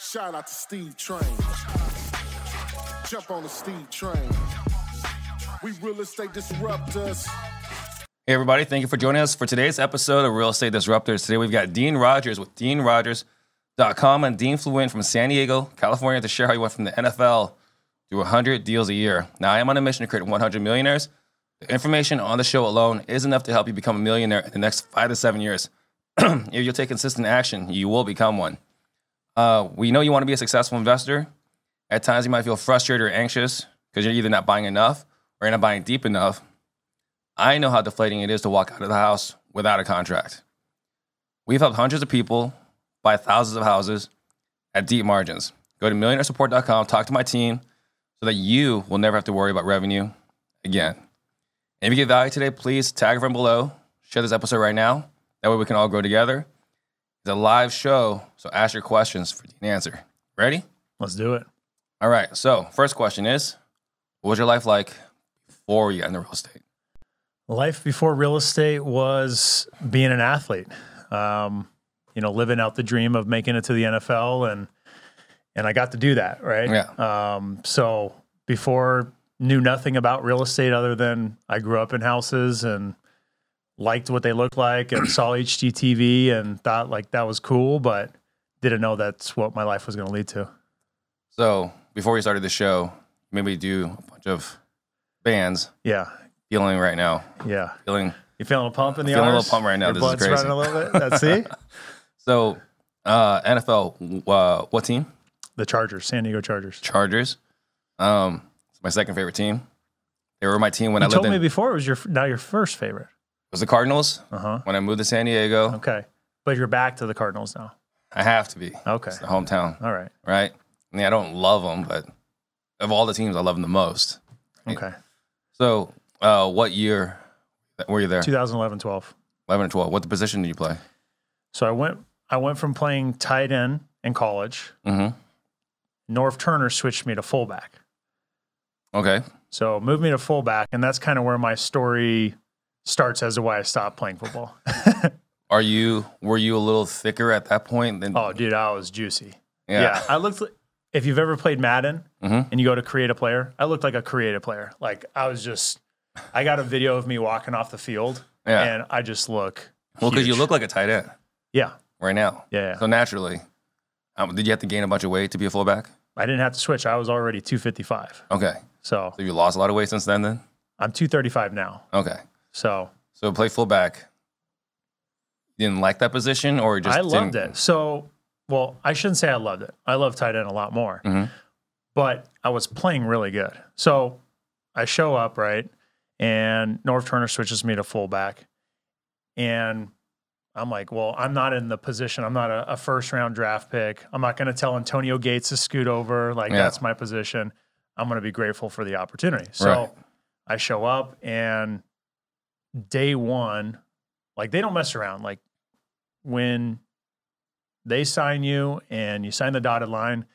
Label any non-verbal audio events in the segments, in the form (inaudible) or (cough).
Shout out to Steve Train. Jump on the Steve Train. We real estate disruptors. Hey, everybody, thank you for joining us for today's episode of Real Estate Disruptors. Today we've got Dean Rogers with DeanRogers.com and Dean flew in from San Diego, California to share how he went from the NFL to 100 deals a year. Now, I am on a mission to create 100 millionaires. The information on the show alone is enough to help you become a millionaire in the next five to seven years. (clears throat) if you'll take consistent action, you will become one. Uh, we know you want to be a successful investor. At times, you might feel frustrated or anxious because you're either not buying enough or you're not buying deep enough. I know how deflating it is to walk out of the house without a contract. We've helped hundreds of people buy thousands of houses at deep margins. Go to millionairesupport.com, talk to my team so that you will never have to worry about revenue again. And if you get value today, please tag a friend below, share this episode right now. That way we can all grow together. It's a live show, so ask your questions for Dean to answer. Ready? Let's do it. All right. So, first question is What was your life like before you got into real estate? Life before real estate was being an athlete. Um, you know, living out the dream of making it to the NFL, and and I got to do that, right? Yeah. Um, so before knew nothing about real estate other than I grew up in houses and liked what they looked like and saw HGTV and thought like that was cool, but didn't know that's what my life was going to lead to. So, before we started the show, maybe do a bunch of bands Yeah, feeling right now. yeah. Feeling You feeling a pump in the Feeling a little pump right now. Your This is crazy. running a little bit. Let's see. (laughs) so, uh, NFL, uh, what team? The Chargers, San Diego Chargers. Chargers. Um, it's my second favorite team. They were my team when You I lived told in. me before it was your now your first favorite. Was the Cardinals. Uh huh. When I moved to San Diego, Okay, but you're back to the Cardinals now. I have to be. Okay, It's the hometown, all right. right? I mean, I don't love them, but of all the teams, I love them the most. Okay, So, uh, what year were you there? 2011, 12. 11 and 12. What position did you play? So I went I went from playing tight end in college. Mm-hmm. Norv Turner switched me to fullback. Okay. So moved me to fullback, and that's kind of where my story starts as to why I stopped playing football. (laughs) Are you were you a little thicker at that point? Than, oh, dude, I was juicy. Yeah, I looked. Like, if you've ever played Madden Mhm. and you go to create a player, I looked like a creative player. Like I was just. I got a video of me walking off the field, Yeah. and I just look. well, because you look like a tight end Yeah, right now. yeah, yeah. So naturally, um, did you have to gain a bunch of weight to be a fullback? I didn't have to switch. I was already 255. Okay. So So you lost a lot of weight since then. Then. I'm 235 now. Okay. So So play fullback. You didn't like that position, or just I loved didn't- it. So, well, I shouldn't say I loved it. I love tight end a lot more, Mhm. but I was playing really good. So I show up, right? And Norv Turner switches me to fullback. And I'm like, well, I'm not in the position. I'm not a, a first round draft pick. I'm not going to tell Antonio Gates to scoot over. Like, Yeah. that's my position. I'm going to be grateful for the opportunity. So Right. I show up and day one, like, they don't mess around. Like, when they sign you and you sign the dotted line,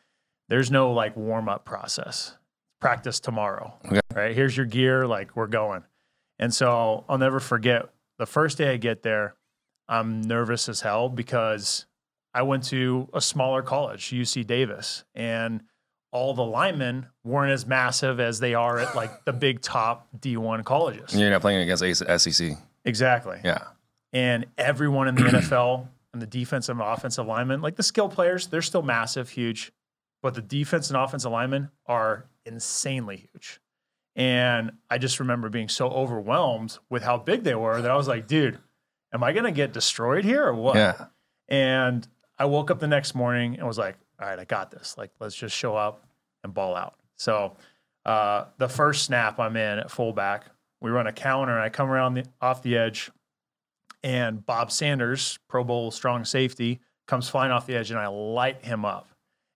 there's no like warm up process. Practice tomorrow. Okay. Right. Here's your gear. Like we're going. And so I'll never forget the first day I get there, I'm nervous as hell because I went to a smaller college, UC Davis, and all the linemen weren't as massive as they are at like the big top D1 colleges. You're not playing against SEC. Exactly Yeah. and everyone in the NFL and the defensive and offensive linemen, like the skill players, they're still massive, huge, but the defense and offensive linemen are insanely huge. And I just remember being so overwhelmed with how big they were that I was like, dude, am I going to get destroyed here or what? Yeah. And I woke up the next morning and was like, all right, I got this. Like, let's just show up and ball out. So uh, the first snap I'm in at fullback, we run a counter and I come around the, off the edge and Bob Sanders, Pro Bowl strong safety, comes flying off the edge and I light him up.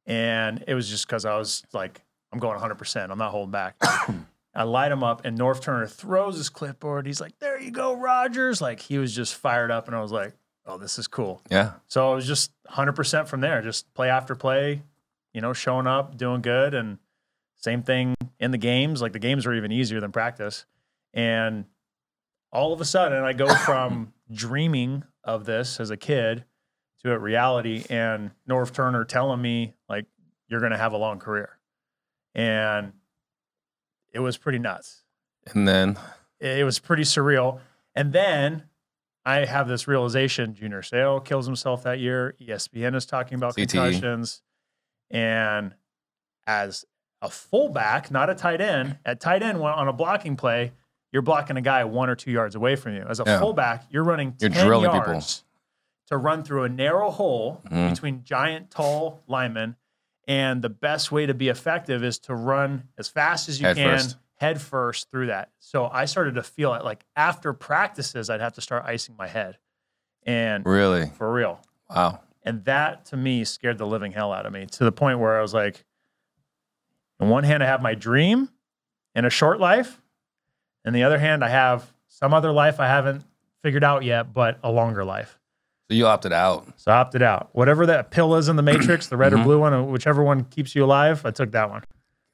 And it was just because I was like, I'm going 100%. I'm not holding back. (coughs) I light him up and Norv Turner throws his clipboard. He's like, there you go, Rogers. Like he was just fired up. And I was like, oh, this is cool. Yeah. So it was just 100% from there, just play after play, you know, showing up, doing good. And same thing in the games. Like the games were even easier than practice. And all of a sudden, I go (coughs) from dreaming of this as a kid to a reality. And Norv Turner telling me, like, you're going to have a long career. And it was pretty nuts. And then It was pretty surreal. And then I have this realization Junior Seau kills himself that year. ESPN is talking about CTE. concussions. And as a fullback, not a tight end, at tight end on a blocking play, you're blocking a guy one or two yards away from you. As a Yeah. fullback, you're running You're 10 drilling yards people. to run through a narrow hole Mhm. between giant, tall linemen. And the best way to be effective is to run as fast as you Head can, first. head first through that. So I started to feel it like after practices, I'd have to start icing my head. And really, for real. wow. And that to me scared the living hell out of me to the point where I was like, on one hand, I have my dream and a short life. And the other hand, I have some other life I haven't figured out yet, but a longer life. So you opted out. So I opted out. Whatever that pill is in the matrix, the red or Mhm. blue one, whichever one keeps you alive, I took that one.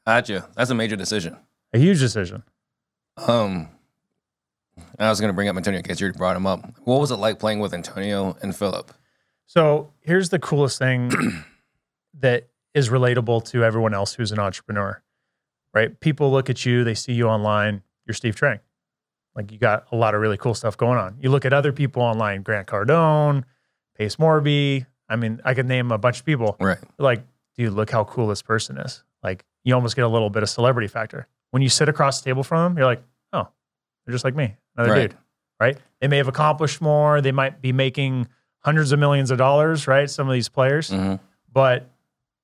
Gotcha. That's a major decision. A huge decision. Um, I was going to bring up Antonio Gates. You already brought him up. What was it like playing with Antonio and Philip? So here's the coolest thing (clears throat) that is relatable to everyone else who's an entrepreneur, right? People look at you, they see you online, you're Steve Trang. Like you got a lot of really cool stuff going on. You look at other people online, Grant Cardone, Pace Morby. I mean, I could name a bunch of people. Right. like, dude, look how cool this person is. Like, you almost get a little bit of celebrity factor. When you sit across the table from them, you're like, oh, they're just like me, another Right. dude, right? They may have accomplished more. They might be making hundreds of millions of dollars, right? Some of these players. hmm But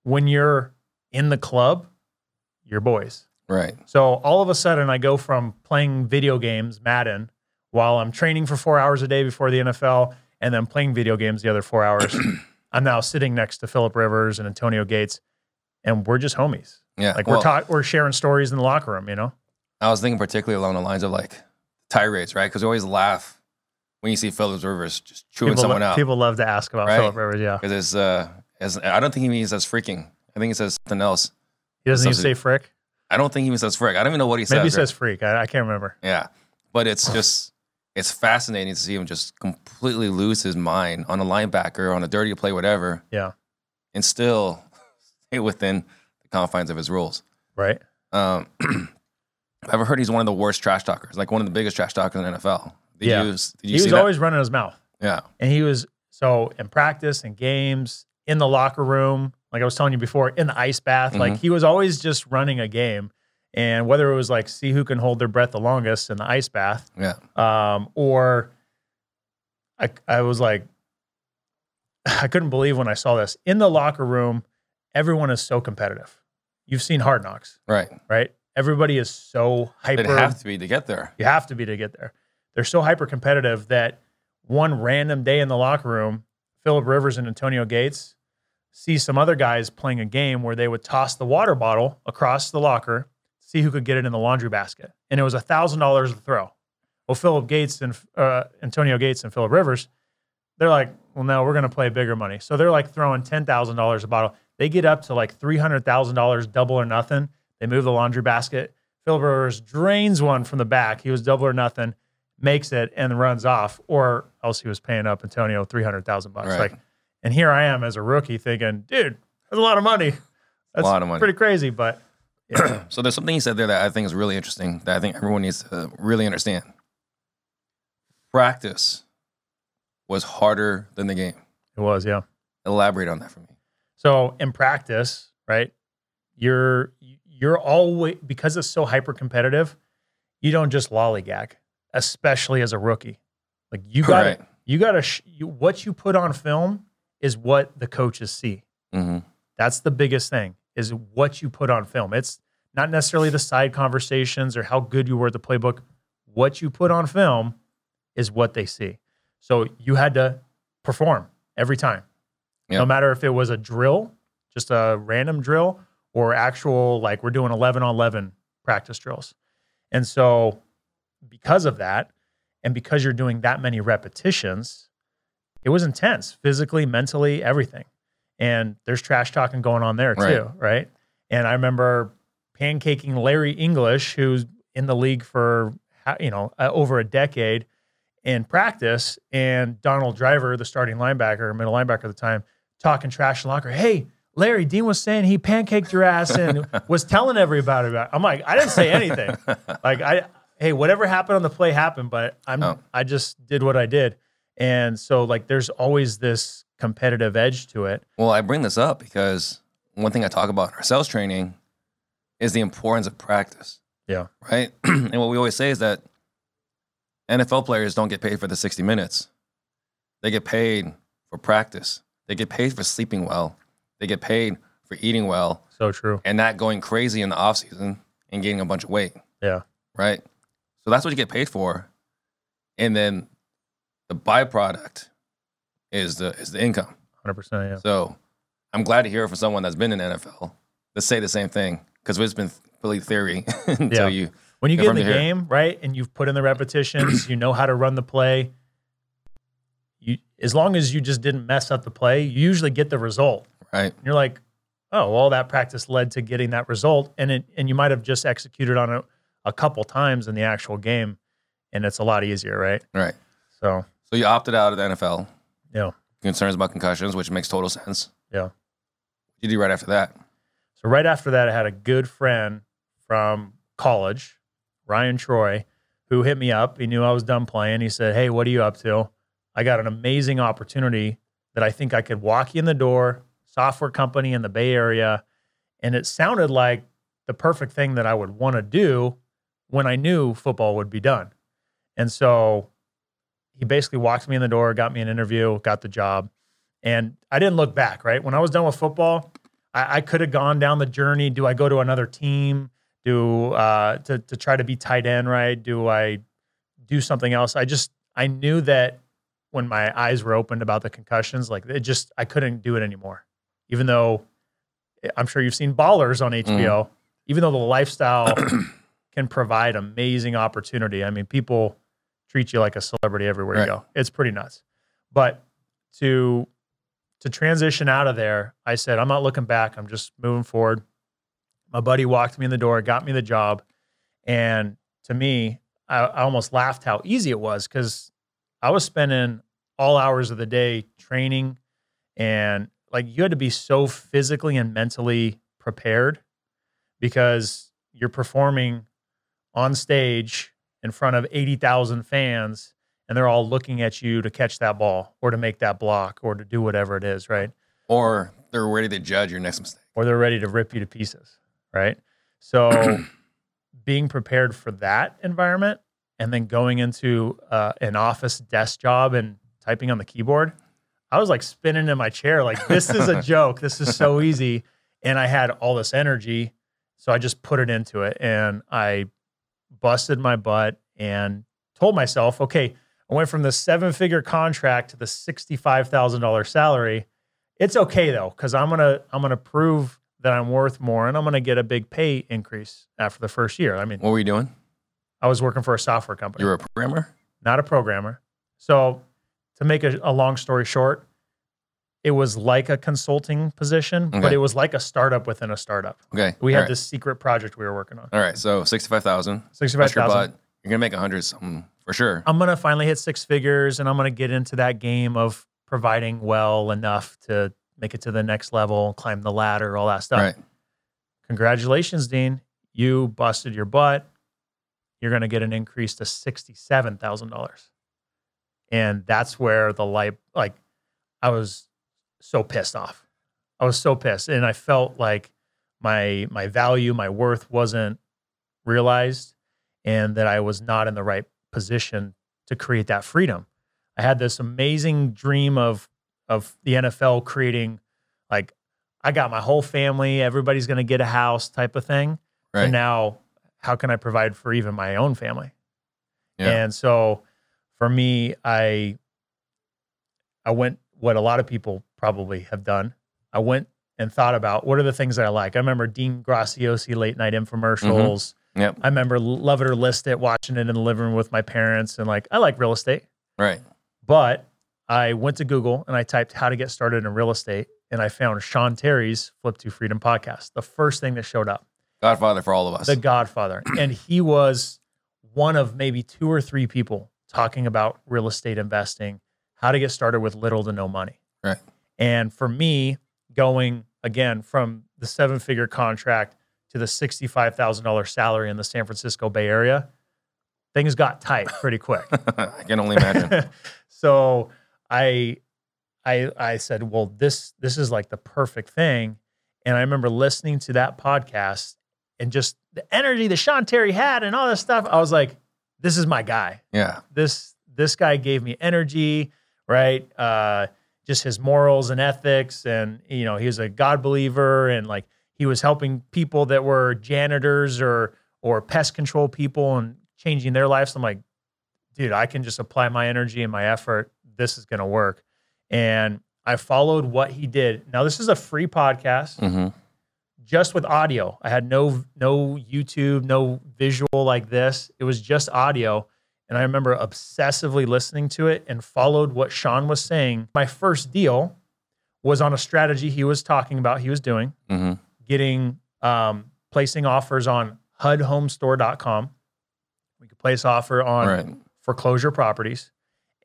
when you're in the club, you're boys. Right. So all of a sudden, I go from playing video games, Madden, while I'm training for four hours a day before the NFL, and then playing video games the other four hours. (clears throat) I'm now sitting next to Philip Rivers and Antonio Gates, and we're just homies. Yeah. Like well, we're ta- we're sharing stories in the locker room, you know. I was thinking particularly along the lines of like tirades, right? Because we always laugh when you see Philip Rivers just chewing People, someone lo- out. people love to ask about Right? Philip Rivers. Yeah, Because it's, uh, it's, I don't think he means as freaking. I think he says something else. he doesn't even say frick. I don't think he even says frick. I don't even know what he says. Maybe he says freak. I, I can't remember. Yeah. But it's just, it's fascinating to see him just completely lose his mind on a linebacker, on a dirty play, whatever, Yeah, and still (laughs) stay within the confines of his rules. right. Um, (clears throat) I've heard he's one of the worst trash talkers, like one of the biggest trash talkers in the NFL. Did Yeah. you, did He was always running his mouth. yeah. And he was so in practice and games, in the locker room, like I was telling you before, in the ice bath. Like Mm-hmm. he was always just running a game. And whether it was like see who can hold their breath the longest in the ice bath, Yeah. um, or I, I was like, (sighs) I couldn't believe when I saw this in the locker room. Everyone is so competitive. You've seen Hard Knocks, Right. right? Everybody is so hyper. They'd have to be to get there. You have to be to get there. They're so hyper competitive that one random day in the locker room, Philip Rivers and Antonio Gates see some other guys playing a game where they would toss the water bottle across the locker, see who could get it in the laundry basket, and it was a thousand dollars to throw. Well, Philip Gates and uh, Antonio Gates and Philip Rivers, they're like, well, no, we're going to play bigger money. So they're like throwing ten thousand dollars a bottle. They get up to like three hundred thousand dollars, double or nothing. They move the laundry basket. Philip Rivers drains one from the back. He was double or nothing, makes it and runs off, or else he was paying up Antonio three hundred thousand bucks. Right. Like, and here I am as a rookie thinking, dude, that's a lot of money. That's lot of money. Pretty crazy, but yeah, (clears throat) So there's something he said there that I think is really interesting that I think everyone needs to really understand. Practice was harder than the game. it was, yeah. Elaborate on that for me. So in practice, right, you're you're always because it's so hyper competitive, you don't just lollygag, especially as a rookie. Like you got Right. you got to sh- you, what you put on film is what the coaches see. hmm That's the biggest thing is what you put on film. It's not necessarily the side conversations or how good you were at the playbook. What you put on film is what they see. So you had to perform every time. No matter if it was a drill, just a random drill, or actual, like we're doing 11 on 11 practice drills. And so, because of that, and because you're doing that many repetitions, it was intense physically, mentally, everything. And there's trash talking going on there Right. too, right? And I remember pancaking Larry English, who's in the league for you know uh, over a decade in practice, and Donald Driver, the starting linebacker, middle linebacker at the time, talking trash in locker. Hey, Larry Dean was saying he pancaked your ass and (laughs) was telling everybody about. It. I'm like, I didn't say anything. (laughs) like I, hey, whatever happened on the play happened, but I'm Oh. I just did what I did, and so like there's always this competitive edge to it. Well, I bring this up because one thing I talk about in our sales training is the importance of practice, Yeah, right? (clears throat) and what we always say is that NFL players don't get paid for the 60 minutes. They get paid for practice. They get paid for sleeping well. They get paid for eating well so true. and not going crazy in the off season and gaining a bunch of weight, Yeah, right? So that's what you get paid for. And then the byproduct is the is the income. hundred percent. Yeah, So I'm glad to hear from someone that's been in NFL to say the same thing because it's been complete theory (laughs) until Yeah. you. when you get in the game, right, and you've put in the repetitions, you know how to run the play. You, as long as you just didn't mess up the play, you usually get the result. Right. And you're like, oh, well, that practice led to getting that result, and it and you might have just executed on it a couple times in the actual game, and it's a lot easier, right? Right. So, So you opted out of the NFL. yeah, Concerns about concussions, which makes total sense. yeah. What you do right after that? So right after that, I had a good friend from college, Ryan Troy, who hit me up. He knew I was done playing. He said, "Hey, what are you up to? I got an amazing opportunity that I think I could walk you in the door. Software company in the Bay Area, and it sounded like the perfect thing that I would want to do when I knew football would be done. And so he basically walked me in the door, got me an interview, got the job, and I didn't look back. Right when I was done with football. I, I could have gone down the journey. Do I go to another team? Do uh, to to try to be tight end? Right? Do I do something else? I just I knew that when my eyes were opened about the concussions, like it just I couldn't do it anymore. Even though I'm sure you've seen Ballers on HBO. Even though the lifestyle (clears throat) can provide amazing opportunity. I mean, people treat you like a celebrity everywhere Right. you go. It's pretty nuts. But to to transition out of there, I said, I'm not looking back. I'm just moving forward. My buddy walked me in the door, got me the job. And to me, I, I almost laughed how easy it was because I was spending all hours of the day training and like you had to be so physically and mentally prepared because you're performing on stage in front of 80,000 fans and they're all looking at you to catch that ball or to make that block or to do whatever it is, right? Or they're ready to judge your next mistake. Or they're ready to rip you to pieces, right? So (clears throat) being prepared for that environment and then going into uh, an office desk job and typing on the keyboard, I was like spinning in my chair, like, this is a (laughs) joke. This is so easy. And I had all this energy. So I just put it into it and I busted my butt and told myself, okay, I went from the seven figure contract to the $65,000 salary. It's okay though, because I'm gonna I'm gonna prove that I'm worth more, and I'm gonna get a big pay increase after the first year. I mean, What were you doing? I was working for a software company, You were a programmer? not a programmer. So, to make a, a long story short, it was like a consulting position, but it was like a startup within a startup. Okay. We All had right. this secret project we were working on. All right. So 65,000. Sixty-five That's your thousand. butt. You're going to make 100 something for sure. I'm gonna finally hit six figures, and I'm gonna get into that game of providing well enough to make it to the next level, climb the ladder, all that stuff. Right. Congratulations, Dean. You busted your butt. You're going to get an increase to $67,000. And that's where the light, like, I was so pissed off. I was so pissed. And I felt like my my value, my worth wasn't realized and that I was not in the right position to create that freedom. I had this amazing dream of of the NFL creating like I got my whole family, everybody's going to get a house type of thing. Right. And now how can I provide for even my own family? Yeah. And so for me, I I went what a lot of people probably have done. I went and thought about what are the things that I like. I remember Dean Graziosi late night infomercials. Mm-hmm. Yep. I remember Love It or List It, watching it in the living room with my parents, and like I like real estate. Right. But I went to Google and I typed how to get started in real estate, and I found Sean Terry's Flip to Freedom podcast. The first thing that showed up, Godfather for all of us. The Godfather, (clears throat) and he was one of maybe two or three people talking about real estate investing, how to get started with little to no money. Right. And for me, going again from the seven figure contract to the $65,000 salary in the San Francisco Bay Area, things got tight (laughs) pretty quick. I can only imagine. (laughs) so I I I said, well, this this is like the perfect thing. And I remember listening to that podcast and just the energy that Sean Terry had and all this stuff. I was like, this is my guy. yeah. This this guy gave me energy, right? Uh just his morals and ethics and you know, he was a God believer and like he was helping people that were janitors or or pest control people and changing their lives. I'm like, dude, I can just apply my energy and my effort. This is going to work. And I followed what he did. Now, this is a free podcast hmm just with audio. I had no no YouTube, no visual like this. It was just audio. And I remember obsessively listening to it and followed what Sean was saying. My first deal was on a strategy he was talking about, he was doing, hmm getting um, placing offers on HUDHomestore.com. We could place offer on Right. foreclosure properties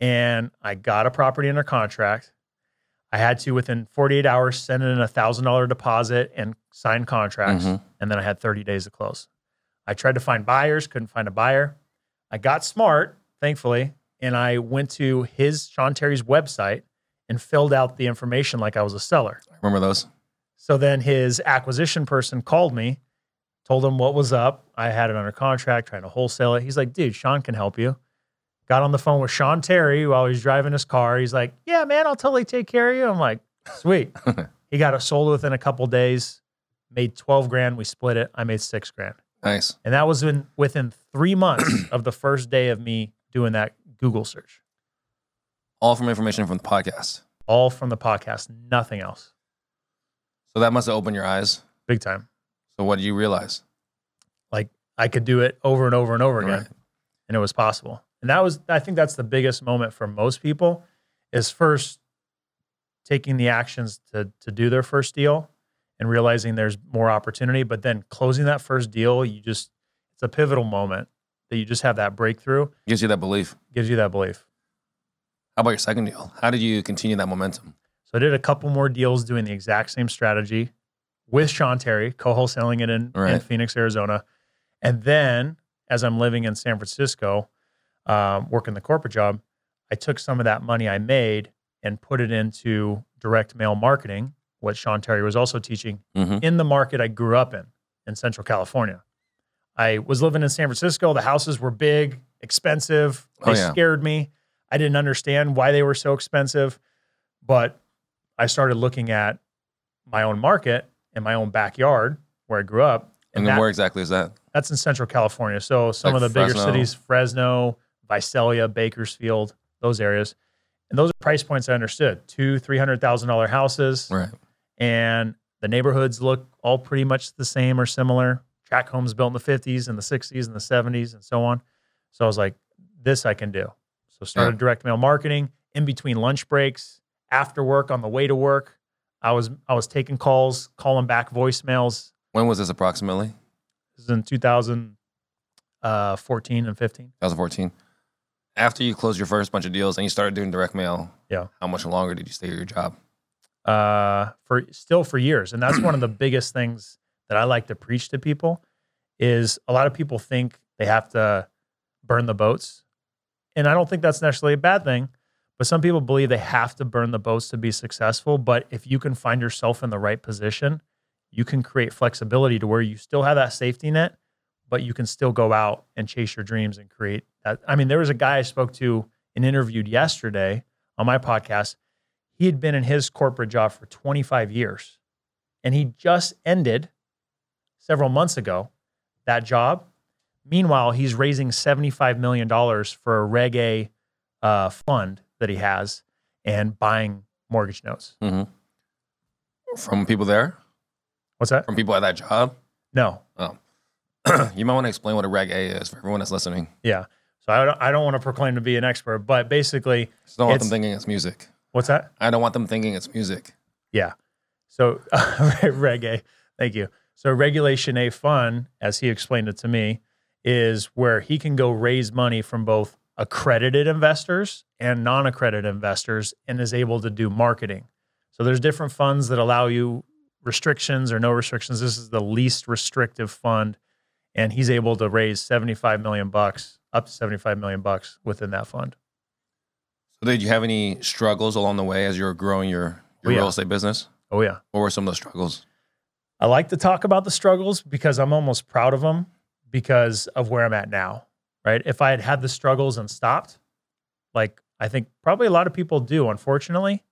and I got a property under contract. I had to within 48 hours send in a thousand dollar deposit and sign contracts, Mhm. and then I had 30 days to close. I tried to find buyers, couldn't find a buyer. I got smart, thankfully, and I went to his Sean Terry's website and filled out the information like I was a seller. I remember those. So then his acquisition person called me, told him what was up. I had it under contract, trying to wholesale it. He's like, dude, Sean can help you. Got on the phone with Sean Terry while he's driving his car. He's like, yeah, man, I'll totally take care of you. I'm like, sweet. (laughs) he got it sold within a couple days, made 12 grand. We split it. I made six grand. Nice. And that was in, within three months (clears throat) of the first day of me doing that Google search. All from information from the podcast. All from the podcast, nothing else. So that must have opened your eyes. Big time. So what did you realize? Like I could do it over and over and over again. Right. and it was possible. And that was, I think that's the biggest moment for most people is first taking the actions to to do their first deal and realizing there's more opportunity, but then closing that first deal, you just it's a pivotal moment that you just have that breakthrough, Gives you that belief. gives you that belief. How about your second deal? How did you continue that momentum? So I did a couple more deals doing the exact same strategy with Sean Terry, co-wholesaling it in, in Phoenix, Arizona. And then as I'm living in San Francisco, um, working the corporate job, I took some of that money I made and put it into direct mail marketing, what Sean Terry was also teaching hmm in the market I grew up in, in Central California. I was living in San Francisco. The houses were big, expensive. Oh, they Oh, yeah. scared me. I didn't understand why they were so expensive. But I started looking at my own market in my own backyard where I grew up. And, And, then that- where exactly is that? that's in Central California. So some Like of the bigger Fresno. cities, Fresno, Visalia, Bakersfield, those areas. And those are price points I understood. Two, three hundred thousand dollar houses Right. and the neighborhoods look all pretty much the same or similar. Track homes built in the 50s and the 60s and the 70s and so on. So I was like, this I can do. So started Yeah. direct mail marketing in between lunch breaks, after work, on the way to work. I was I was taking calls, calling back voicemails. When was this approximately? This is in 2014 and 15. 2014. After you closed your first bunch of deals and you started doing direct mail, Yeah. how much longer did you stay at your job? uh, for still for years. And that's one of the biggest things that I like to preach to people is a lot of people think they have to burn the boats. And I don't think that's necessarily a bad thing, but some people believe they have to burn the boats to be successful. But if you can find yourself in the right position, you can create flexibility to where you still have that safety net, but you can still go out and chase your dreams and create that. I mean, there was a guy I spoke to and interviewed yesterday on my podcast he had been in his corporate job for 25 years and he just ended several months ago that job meanwhile he's raising $75 million for a Reg A uh, fund that he has and buying mortgage notes hmm From people there? what's that From people at that job? no Oh. (clears throat) you might want to explain what a Reg A is for everyone that's listening. yeah so i don't, I don't want to proclaim to be an expert but basically Just don't want them thinking it's music. what's that I don't want them thinking it's music. Yeah. So (laughs) reggae. Thank you. So Regulation A fund, as he explained it to me, is where he can go raise money from both accredited investors and non-accredited investors and is able to do marketing. So there's different funds that allow you restrictions or no restrictions. This is the least restrictive fund, and he's able to raise 75 million bucks, up to 75 million bucks within that fund. So did you have any struggles along the way as you were growing your, your Oh, yeah. real estate business? Oh yeah. What were some of those struggles? I like to talk about the struggles because I'm almost proud of them because of where I'm at now, right? If I had had the struggles and stopped, like I think probably a lot of people do, unfortunately,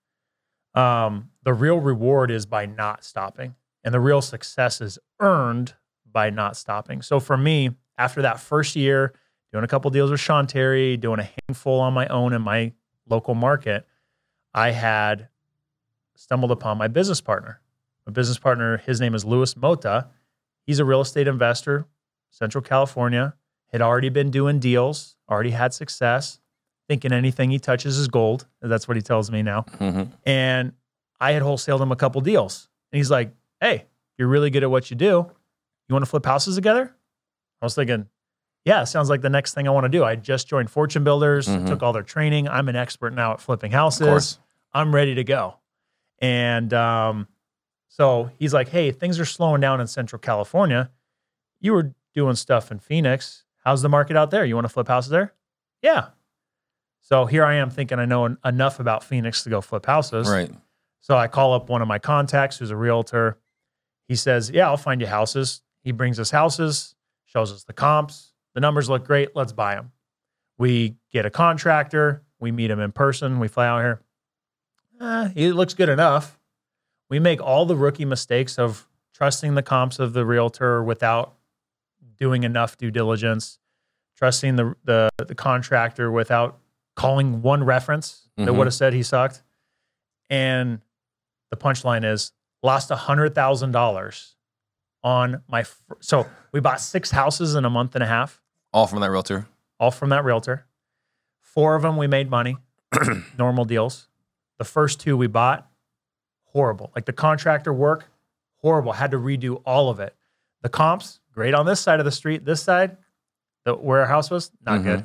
um, the real reward is by not stopping, and the real success is earned by not stopping. So for me, after that first year, doing a couple deals with Sean Terry, doing a handful on my own in my local market, I had stumbled upon my business partner. My business partner, his name is Louis Mota. He's a real estate investor, Central California, had already been doing deals, already had success, thinking anything he touches is gold. That's what he tells me now. hmm And I had wholesaled him a couple deals. And he's like, Hey, you're really good at what you do. You want to flip houses together? I was thinking, Yeah, sounds like the next thing I want to do. I just joined Fortune Builders, Mhm. took all their training. I'm an expert now at flipping Of houses. course. I'm ready to go. And um, so he's like, Hey, things are slowing down in Central California. You were doing stuff in Phoenix. How's the market out there? You want to flip houses there? Yeah. So here I am thinking I know en- enough about Phoenix to go flip houses. Right. So I call up one of my contacts who's a realtor. He says, Yeah, I'll find you houses. He brings us houses, shows us the comps. The numbers look great. Let's buy them. We get a contractor. We meet him in person. We fly out here. Eh, he looks good enough. We make all the rookie mistakes of trusting the comps of the realtor without doing enough due diligence, trusting the, the, the contractor without calling one reference that Mhm. would have said he sucked. And the punchline is lost a hundred thousand dollars on my. Fr- so we bought six houses in a month and a half, All from that realtor. all from that realtor. Four of them we made money, (clears throat) normal deals. The first two we bought, horrible. Like the contractor work, horrible. Had to redo all of it. The comps, great on this side of the street. This side, the where our house was, not Mhm. good.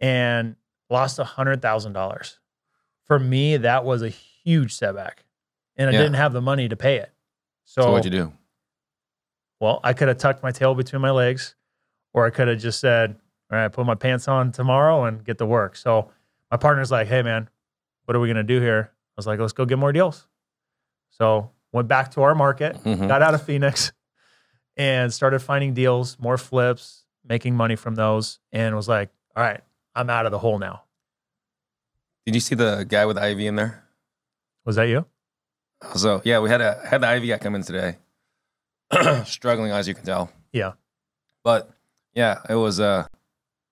And lost a hundred thousand dollars. For me, that was a huge setback. And I Yeah. didn't have the money to pay it. So, So what'd you do? well, I could have tucked my tail between my legs, or I could have just said, All right, put my pants on tomorrow and get to work. So my partner's like, Hey man, what are we gonna do here? I was like, let's go get more deals. So went back to our market, Mhm. got out of Phoenix and started finding deals, more flips, making money from those, and was like, All right, I'm out of the hole now. Did you see the guy with the IV in there? Was that you? So yeah, we had a had the IV guy come in today. (clears throat) Struggling as you can tell. Yeah. But yeah, it was uh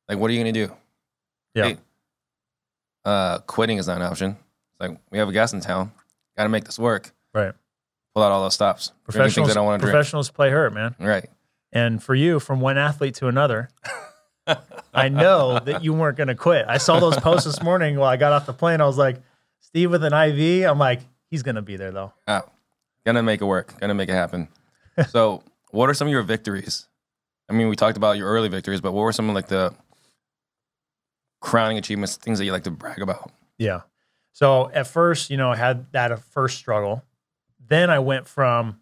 like what are you gonna do? Yeah. Hey, uh quitting is not an option. It's like we have a gas in town. Gotta make this work. Right. Pull out all those stops. Professionals, things I don't want to drink. professionals play hurt, man. Right. And for you, from one athlete to another, I know that you weren't going to quit. I saw those posts this morning while I got off the plane. I was like, Steve with an IV. I'm like, he's going to be there though. Oh, gonna make it work. Gonna make it happen. (laughs) so, what are some of your victories? I mean, we talked about your early victories, but what were some of like the crowning achievements, things that you like to brag about? Yeah. So at first, you know, I had that first struggle. Then I went from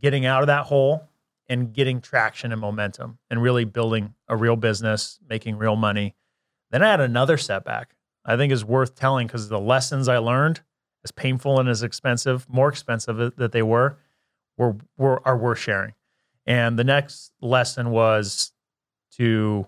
getting out of that hole and getting traction and momentum and really building a real business, making real money. Then I had another setback. I think is worth telling because the lessons I learned, as painful and as expensive, more expensive that they were, were, were are worth sharing. And the next lesson was to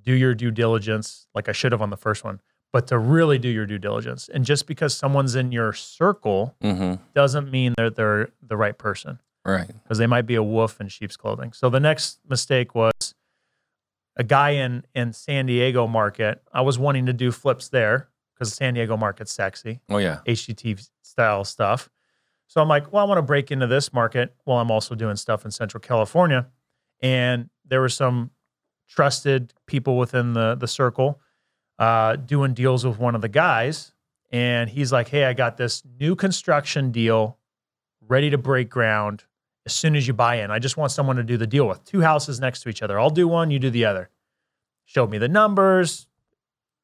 do your due diligence, like I should have on the first one, but to really do your due diligence. And just because someone's in your circle Mm-hmm. doesn't mean that they're the right person Right. because they might be a wolf in sheep's clothing. So the next mistake was a guy in in San Diego market. I was wanting to do flips there because San Diego market's sexy, Oh yeah. HGT style stuff. So I'm like, well, I want to break into this market while I'm also doing stuff in Central California. And there were some trusted people within the the circle uh, doing deals with one of the guys, and he's like, "Hey, I got this new construction deal ready to break ground as soon as you buy in. I just want someone to do the deal with two houses next to each other. I'll do one, you do the other." Showed me the numbers.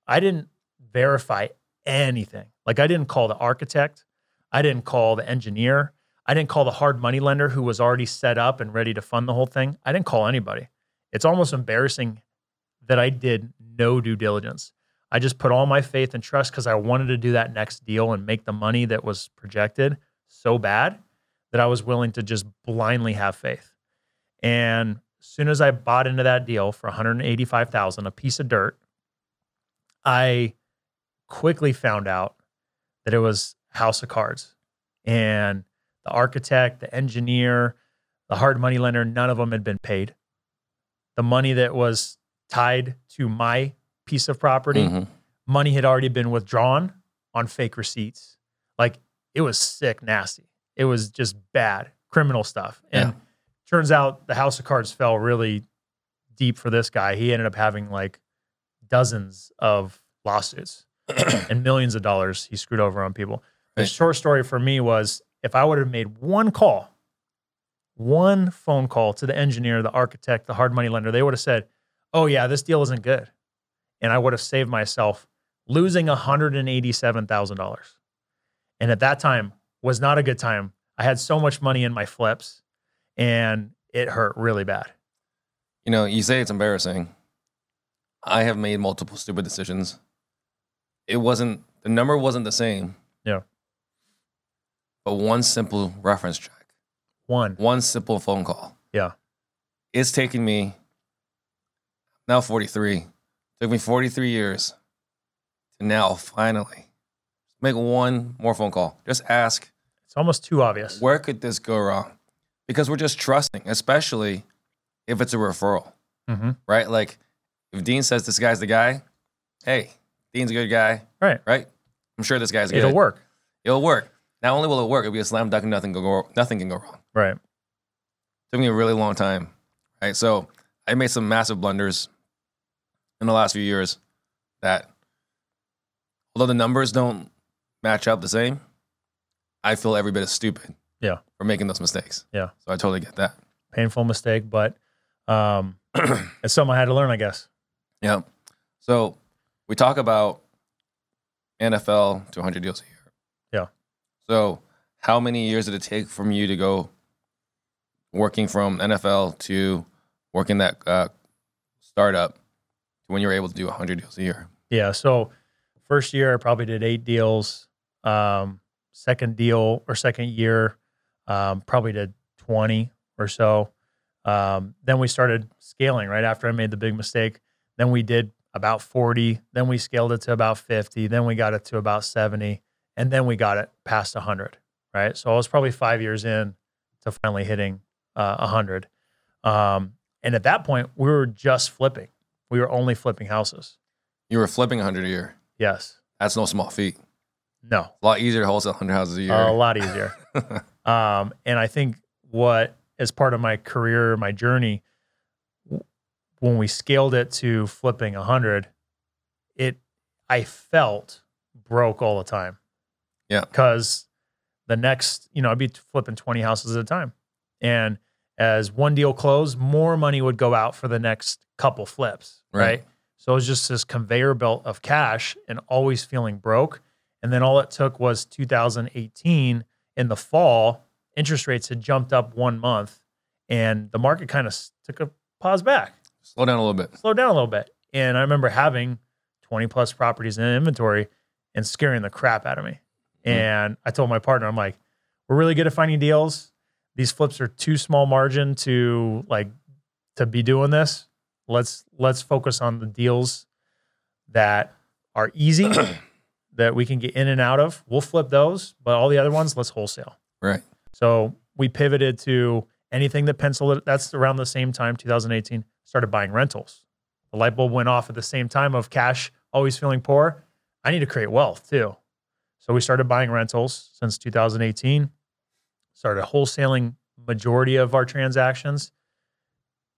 I didn't verify anything. Like I didn't call the architect. I didn't call the engineer. I didn't call the hard money lender who was already set up and ready to fund the whole thing. I didn't call anybody. It's almost embarrassing that I did no due diligence. I just put all my faith and trust because I wanted to do that next deal and make the money that was projected so bad that I was willing to just blindly have faith. And as soon as I bought into that deal for 185,000, a piece of dirt, I quickly found out that it was House of Cards. And the architect, the engineer, the hard money lender, none of them had been paid. The money that was tied to my piece of property, Mhm. money had already been withdrawn on fake receipts. Like it was sick, nasty. It was just bad, criminal stuff. And Yeah. turns out the house of cards fell really deep for this guy. He ended up having like dozens of lawsuits (clears throat) and millions of dollars he screwed over on people. The Right. short story for me was if I would have made one call, one phone call to the engineer, the architect, the hard money lender, they would have said, Oh, yeah, this deal isn't good. And I would have saved myself losing $187,000. And at that time was not a good time. I had so much money in my flips and it hurt really bad. You know, you say it's embarrassing. I have made multiple stupid decisions. It wasn't the number wasn't the same. Yeah. But one simple reference check, One. one simple phone call. Yeah. It's taken me now 43. Took me 43 years to now finally make one more phone call. Just ask It's almost too obvious. where could this go wrong? Because we're just trusting, especially if it's a referral, hmm right? Like if Dean says this guy's the guy, hey, Dean's a good guy, Right. right? I'm sure this guy's good. It'll work. It'll work. Not only will it work, it'll be a slam dunk and nothing can go nothing can go wrong. Right. took me a really long time, right? So I made some massive blunders in the last few years that, although the numbers don't match up the same, I feel every bit as stupid. Yeah. For making those mistakes. Yeah. So I totally get that. Painful mistake, but um, (clears throat) it's something I had to learn, I guess. Yeah. So we talk about NFL to 100 deals a year. Yeah. So how many years did it take from you to go working from NFL to working that uh, startup when you were able to do 100 deals a year? Yeah. So first year I probably did eight deals. Um, second deal or second year, um, probably did 20 or so. Um, then we started scaling right after I made the big mistake. Then we did about 40. Then we scaled it to about 50. Then we got it to about 70. And then we got it past 100. Right. So I was probably five years in to finally hitting uh, 100. Um, and at that point, we were just flipping. We were only flipping houses. You were flipping 100 a year. Yes. That's no small feat. No. A lot easier to wholesale 100 houses a year. a lot easier. (laughs) um, and I think what, as part of my career, my journey, when we scaled it to flipping 100, it, I felt broke all the time. Yeah. Because the next, you know, I'd be flipping 20 houses at a time. And as one deal closed, more money would go out for the next couple flips. Right. right? So it was just this conveyor belt of cash and always feeling broke. And then all it took was 2018 in the fall, interest rates had jumped up one month and the market kind of took a pause back, Slow down a little bit. Slow down a little bit. And I remember having 20 plus properties in inventory and scaring the crap out of me. Mm-hmm. And I told my partner, I'm like, we're really good at finding deals. These flips are too small margin to like to be doing this. Let's let's focus on the deals that are easy (clears throat) that we can get in and out of. We'll flip those, but all the other ones, let's wholesale. Right. So we pivoted to anything that penciled. That's around the same time, 2018. Started buying rentals. The light bulb went off at the same time of cash always feeling poor. I need to create wealth too. So we started buying rentals since 2018. Started wholesaling majority of our transactions.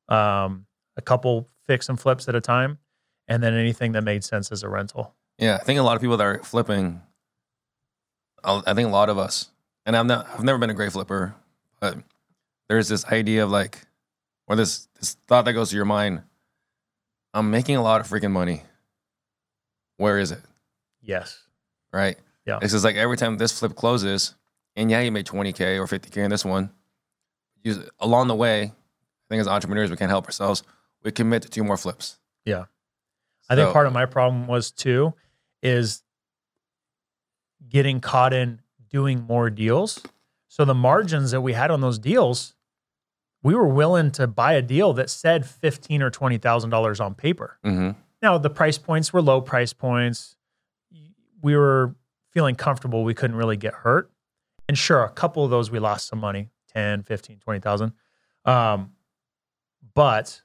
Um, a couple fix and flips at a time, and then anything that made sense as a rental. Yeah, I think a lot of people that are flipping, I'll- think a lot of us, and I'm not, I've never been a great flipper, but there's this idea of like, or this this thought that goes to your mind. I'm making a lot of freaking money. Where is it? Yes. Right? Yeah. It's just like every time this flip closes, and yeah, you made 20k or 50k in this one. You, along the way, I think as entrepreneurs, we can't help ourselves. We commit to two more flips. Yeah. I think part of my problem was too is getting caught in doing more deals. So the margins that we had on those deals, we were willing to buy a deal that said fifteen or twenty thousand dollars on paper. hmm Now the price points were low price points. We were feeling comfortable we couldn't really get hurt. And sure, a couple of those we lost some money, 10, 15, 20,000. Um, but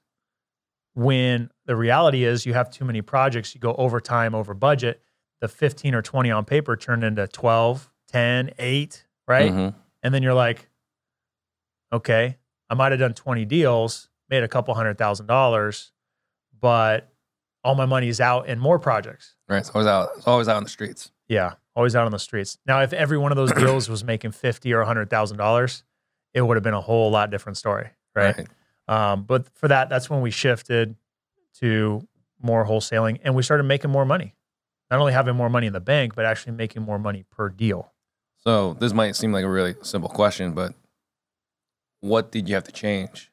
when the reality is you have too many projects, you go over time, over budget, the 15 or 20 on paper turned into 12, 10, 8, right? Mhm. And then you're like, okay, I might have done 20 deals, made a couple hundred thousand dollars, but all my money's out in more projects. Right. It's always out. It's always out on the streets. Yeah, always out on the streets. Now, if every one of those (clears throat) deals was making fifty or hundred thousand dollars, it would have been a whole lot different story, right? Um, but for that, that's when we shifted to more wholesaling, and we started making more money. Not only having more money in the bank, but actually making more money per deal. So this might seem like a really simple question, but what did you have to change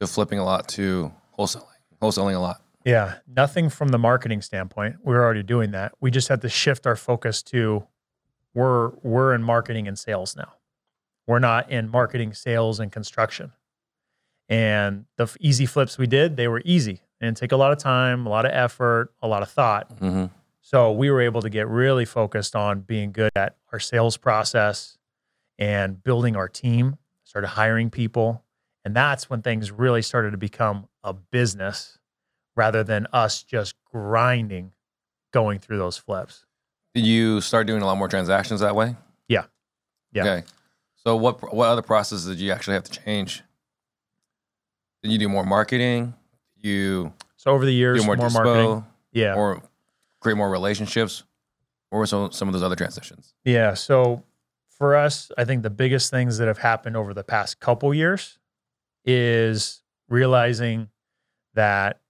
to flipping a lot to wholesaling? Wholesaling a lot. Yeah, nothing from the marketing standpoint. We were already doing that. We just had to shift our focus to we're we're in marketing and sales now. We're not in marketing, sales, and construction. And the easy flips we did, they were easy and take a lot of time, a lot of effort, a lot of thought. hmm So we were able to get really focused on being good at our sales process and building our team, started hiring people. And that's when things really started to become a business rather than us just grinding going through those flips. Did you start doing a lot more transactions that way? Yeah. Yeah. Okay. So what what other processes did you actually have to change? Did you do more marketing? You So over the years, do more, more, dispo, marketing. Yeah. or create more relationships? What were some some of those other transitions? Yeah. So for us, I think the biggest things that have happened over the past couple years is realizing that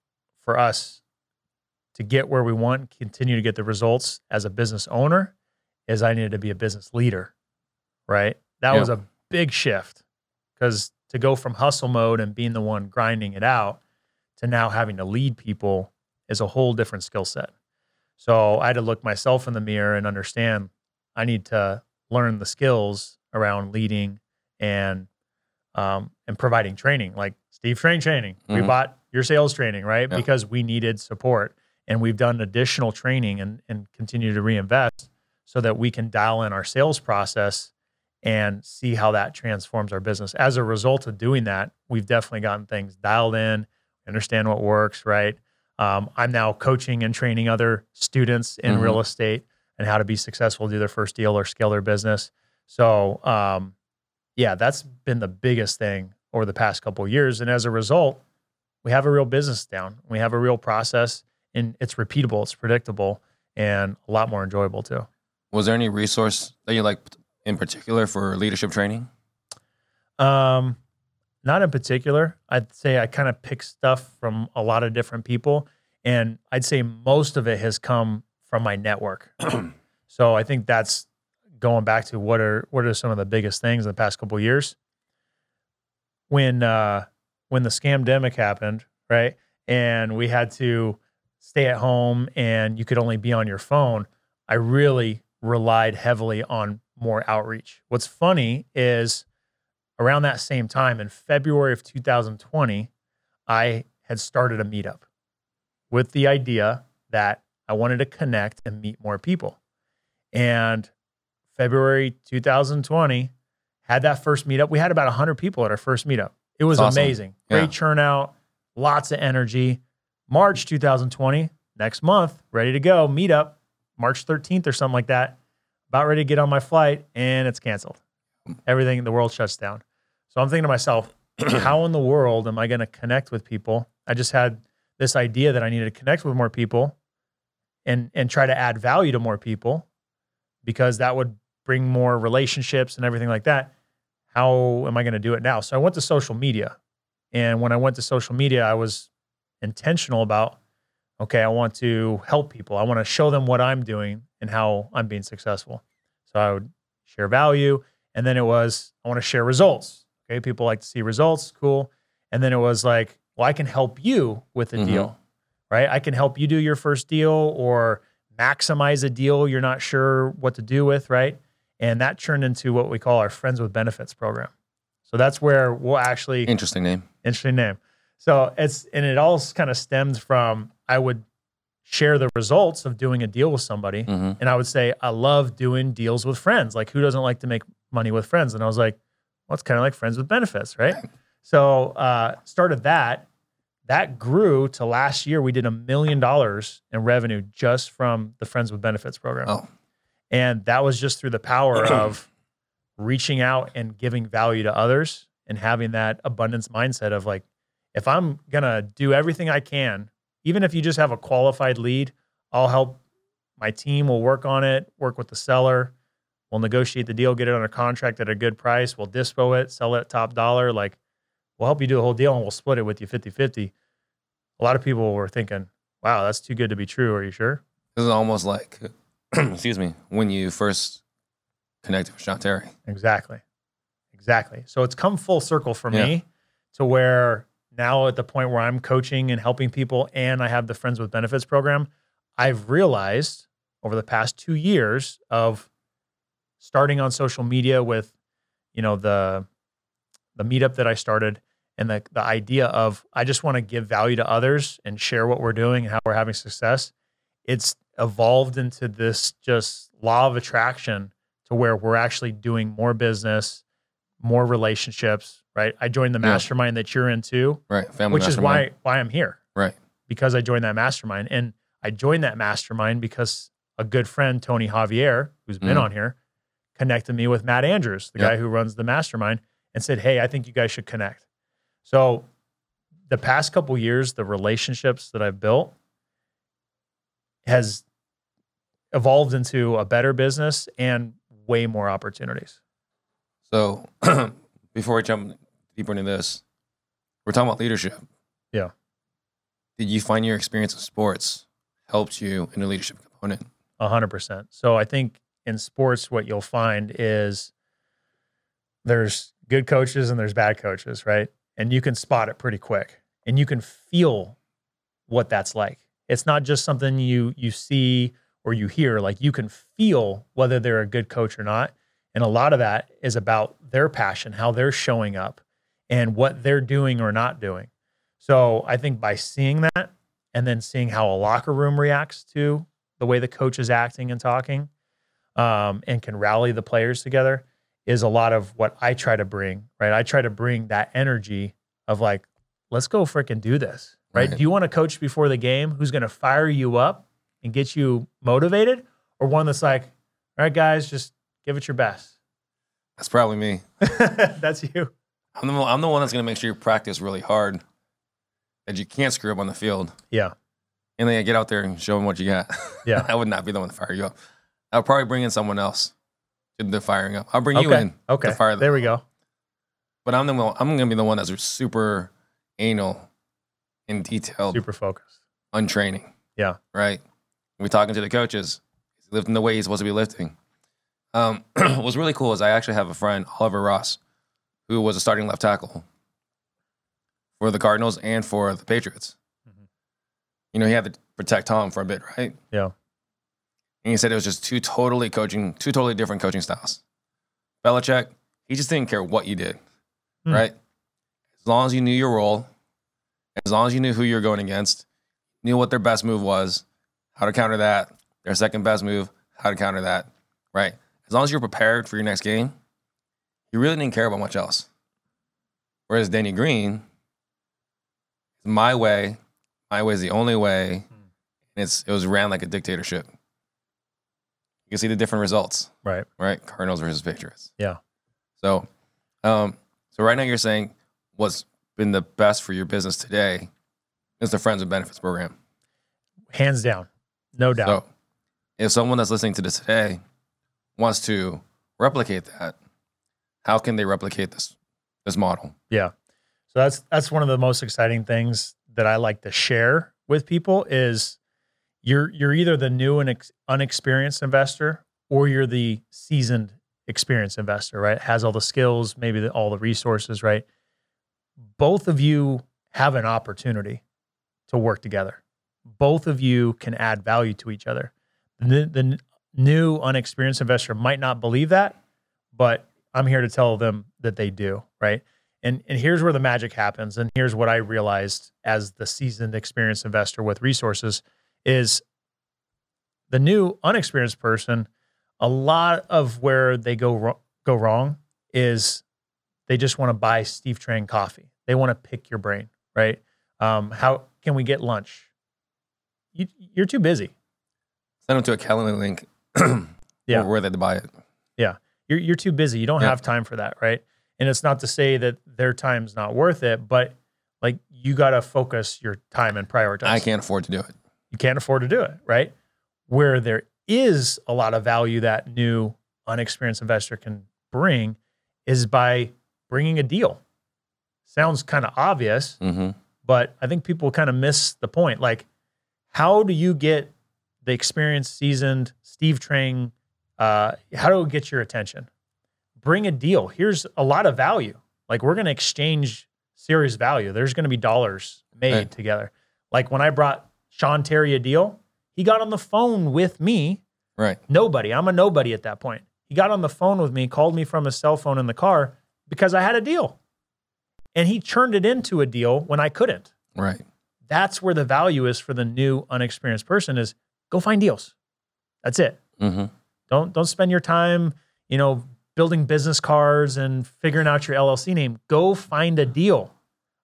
for us to get where we want, continue to get the results as a business owner, is I needed to be a business leader. Right. That Yeah. was a big shift because to go from hustle mode and being the one grinding it out to now having to lead people is a whole different skill set. So I had to look myself in the mirror and understand I need to learn the skills around leading and um, and providing training, like Steve Trang Training. We Mhm. bought your sales training, right? Yeah. Because we needed support, and we've done additional training and and continue to reinvest so that we can dial in our sales process and see how that transforms our business. As a result of doing that, we've definitely gotten things dialed in, understand what works, right? Um, I'm now coaching and training other students in Mhm. real estate and how to be successful, do their first deal or scale their business. So, um, yeah, that's been the biggest thing over the past couple of years. And as a result, we have a real business down. We have a real process, and it's repeatable, it's predictable, and a lot more enjoyable too. Was there any resource that you liked in particular for leadership training? Um, not in particular. I'd say I kind of pick stuff from a lot of different people, and I'd say most of it has come from my network. (clears throat) so I think that's going back to what are what are some of the biggest things in the past couple of years. When uh, when the scamdemic happened, right, and we had to stay at home and you could only be on your phone, I really relied heavily on more outreach. What's funny is around that same time in February of 2020, I had started a meetup with the idea that I wanted to connect and meet more people. And February 2020 had that first meetup. We had about 100 people at our first meetup. It was Awesome. amazing. Great Yeah. turnout, lots of energy. March 2020, next month, ready to go, meetup, March 13th or something like that. About ready to get on my flight and it's canceled. Everything, the world shuts down. So I'm thinking to myself, (clears throat) how in the world am I going to connect with people? I just had this idea that I needed to connect with more people and and try to add value to more people because that would bring more relationships and everything like that. How am I going to do it now? So I went to social media. And when I went to social media, I was intentional about okay, I want to help people. I want to show them what I'm doing and how I'm being successful. So I would share value. And then it was, I want to share results. Okay. People like to see results. Cool. And then it was like, well, I can help you with a Mhm. deal, right? I can help you do your first deal or maximize a deal you're not sure what to do with, right? And that turned into what we call our Friends with Benefits program. So that's where we'll actually Interesting name. interesting name. So it's and it all kind of stems from I would share the results of doing a deal with somebody, hmm and I would say I love doing deals with friends. Like who doesn't like to make money with friends? And I was like, well, it's kind of like friends with benefits, right? So uh, started that. That grew to last year. We did a million dollars in revenue just from the Friends with Benefits program. Oh, And that was just through the power (clears throat) of reaching out and giving value to others and having that abundance mindset of like, if I'm going to do everything I can, even if you just have a qualified lead, I'll help my team, will work on it, work with the seller. We'll negotiate the deal, get it under contract at a good price. We'll dispo it, sell it at top dollar. Like, we'll help you do a whole deal and we'll split it with you 50 50. A lot of people were thinking, wow, that's too good to be true. Are you sure? this is almost like, (clears throat) excuse me, when you first connected with Sean Terry. Exactly. Exactly. So it's come full circle for Yeah. me to where now at the point where I'm coaching and helping people and I have the Friends with Benefits program, I've realized over the past 2 years of starting on social media with you know the the meetup that I started and the the idea of I just want to give value to others and share what we're doing and how we're having success. It's evolved into this just law of attraction to where we're actually doing more business, more relationships, right? I joined the Yeah. mastermind that you're in too, Right. Family which is why why I'm here Right. because I joined that mastermind. And I joined that mastermind because a good friend, Tony Javier, who's been Mhm. on here, connected me with Matt Andrews, the Yep. guy who runs the mastermind, and said, Hey, I think you guys should connect. So the past couple years, the relationships that I've built has evolved into a better business and way more opportunities. So (clears throat) before we jump deeper into this, we're talking about leadership. Yeah. Did you find your experience in sports helped you in the leadership component? A hundred percent. So I think in sports, what you'll find is there's good coaches and there's bad coaches, right? And you can spot it pretty quick, and you can feel what that's like. It's not just something you you see or you hear. Like you can feel whether they're a good coach or not. And a lot of that is about their passion, how they're showing up, and what they're doing or not doing. So I think by seeing that and then seeing how a locker room reacts to the way the coach is acting and talking um, and can rally the players together is a lot of what I try to bring, right? I try to bring that energy of like, let's go freaking do this, right? Right. Do you want a coach before the game who's going to fire you up and get you motivated or one that's like, all right, guys, just give it your best? That's probably me. (laughs) that's you. I'm the, I'm the one that's going to make sure you practice really hard, that you can't screw up on the field, Yeah. and then I get out there and show them what you got. (laughs) Yeah. I would not be the one to fire you up. I'll probably bring in someone else to the firing up. I'll bring you in Okay. to fire them. there we go. But I'm the one, I'm going to be the one that's super anal and detailed Super focused. on training. Yeah. Right. We're talking to the coaches. He's lifting the way he's supposed to be lifting. Um, (clears throat) what's really cool is I actually have a friend, Oliver Ross, who was a starting left tackle for the Cardinals and for the Patriots. Mhm. You know, he had to protect Tom for a bit, right? Yeah. And he said it was just two totally coaching, two totally different coaching styles. Belichick, he just didn't care what you did, Hmm. right? As long as you knew your role, as long as you knew who you're going against, knew what their best move was, how to counter that, their second best move, how to counter that, right? As long as you're prepared for your next game, you really didn't care about much else. Whereas Denny Green, it's my way, my way is the only way, and it's it was ran like a dictatorship. You can see the different results Right. right? Cardinals versus Patriots. Yeah. So, um, so right now you're saying what's been the best for your business today is the Friends and Benefits program. Hands down. No doubt. So, if someone that's listening to this today wants to replicate that, how can they replicate this this model? Yeah. So that's that's one of the most exciting things that I like to share with people is you're you're either the new and ex- unexperienced investor or you're the seasoned experienced investor, right? Has all the skills, maybe the, all the resources, right? Both of you have an opportunity to work together. Both of you can add value to each other. The, the new unexperienced investor might not believe that, but I'm here to tell them that they do, right? And and here's where the magic happens and here's what I realized as the seasoned experienced investor with resources is the new unexperienced person a lot of where they go go wrong is they just want to buy Steve Trang coffee. They want to pick your brain, right? Um, how can we get lunch? You, you're too busy. Send them to a calendar link. (clears throat) Yeah. Where they to buy it. Yeah. You're, you're too busy. You don't Yeah. have time for that, right? And it's not to say that their time's not worth it, but like you got to focus your time and prioritize. I can't afford to do it. You can't afford to do it, right? Where there is a lot of value that new unexperienced investor can bring is by bringing a deal. Sounds kind of obvious, Mm-hmm. but I think people kind of miss the point. Like, how do you get the experienced, seasoned Steve Trang? Uh, how do we get your attention? Bring a deal. Here's a lot of value. Like, we're going to exchange serious value. There's going to be dollars made together. Like when I brought Sean Terry a deal, he got on the phone with me. Right. Nobody. I'm a nobody at that point. He got on the phone with me, called me from his cell phone in the car because I had a deal. And he turned it into a deal when I couldn't. Right. that's where the value is for the new unexperienced person is go find deals. That's it. Mm-hmm. don't don't spend your time you know building business cards and figuring out your llc name. Go find a deal.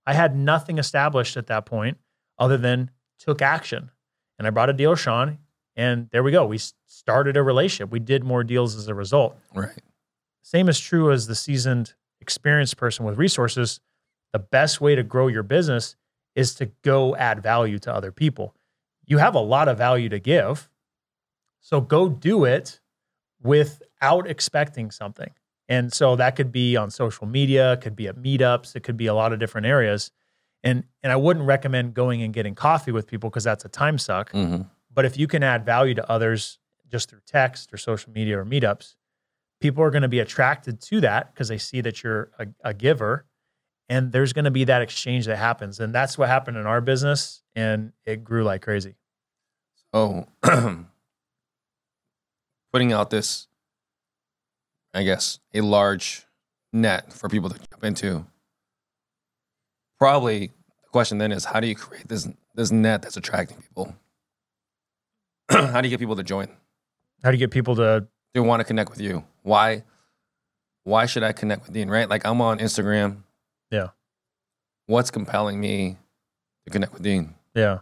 I had nothing established at that point other than took action. And i brought a deal sean and there we go. We started a relationship. We did more deals as a result. Right. same is true as the seasoned experienced person with resources the best way to grow your business is to go add value to other people. You have a lot of value to give so go do it without expecting something. And so that could be on social media could be at meetups it could be a lot of different areas. And and i wouldn't recommend going and getting coffee with people because that's a time suck. Mm-hmm. but if you can add value to others just through text or social media or meetups, people are going to be attracted to that because they see that you're a, a giver. And there's going to be that exchange that happens. And that's what happened in our business. And it grew like crazy. Oh, (clears throat) putting out this, I guess, a large net for people to jump into. Probably the question then is how do you create this this net that's attracting people? (clears throat) how do you get people to join? How do you get people to, They want to connect with you. Why? Why should I connect with Dean? Right? Like I'm on Instagram. Yeah. What's compelling me to connect with Dean? yeah.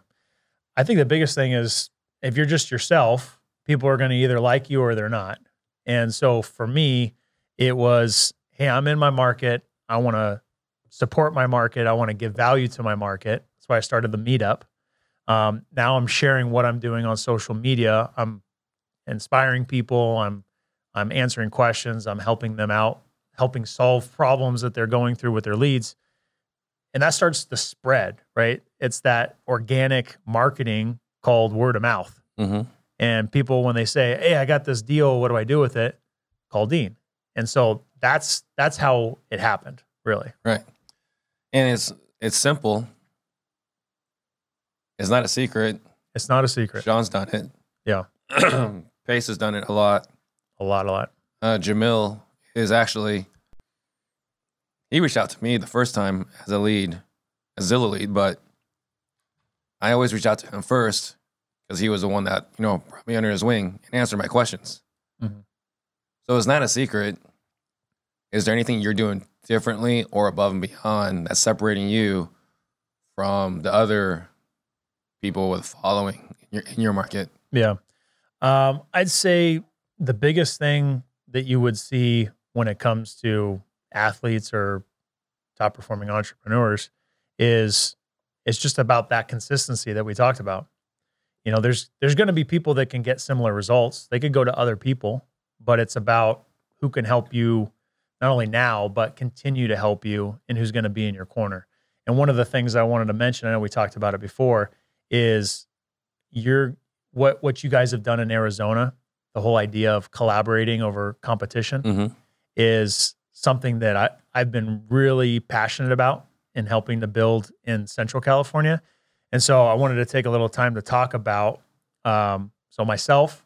I think the biggest thing is if you're just yourself, people are going to either like you or they're not. And so for me, it was, hey, I'm in my market. I want to support my market. I want to give value to my market. That's why I started the meetup. Um, now I'm sharing what I'm doing on social media. I'm inspiring people. I'm I'm answering questions. I'm helping them out, helping solve problems that they're going through with their leads. And that starts to spread, right? It's that organic marketing called word of mouth. Mm-hmm. And people, when they say, "Hey, I got this deal. What do I do with it?" Call Dean. And so that's that's how it happened, really. Right. And it's it's simple. It's not a secret. It's not a secret. Sean's done it. Yeah. (clears throat) Pace has done it a lot. A lot, a lot. Uh, Jamil is actually he reached out to me the first time as a lead, a Zillow lead, but I always reach out to him first because he was the one that you know brought me under his wing and answered my questions. Mhm. So it's not a secret. Is there anything you're doing differently or above and beyond that's separating you from the other people with following in your, in your market? Yeah. Um, I'd say the biggest thing that you would see when it comes to athletes or top performing entrepreneurs is it's just about that consistency that we talked about. You know, there's there's going to be people that can get similar results. They could go to other people, but it's about who can help you not only now but continue to help you and who's going to be in your corner. And one of the things I wanted to mention, I know we talked about it before, is you're what what you guys have done in Arizona, the whole idea of collaborating over competition Mhm. is something that I, I've been really passionate about in helping to build in Central California. And so I wanted to take a little time to talk about. Um, so myself,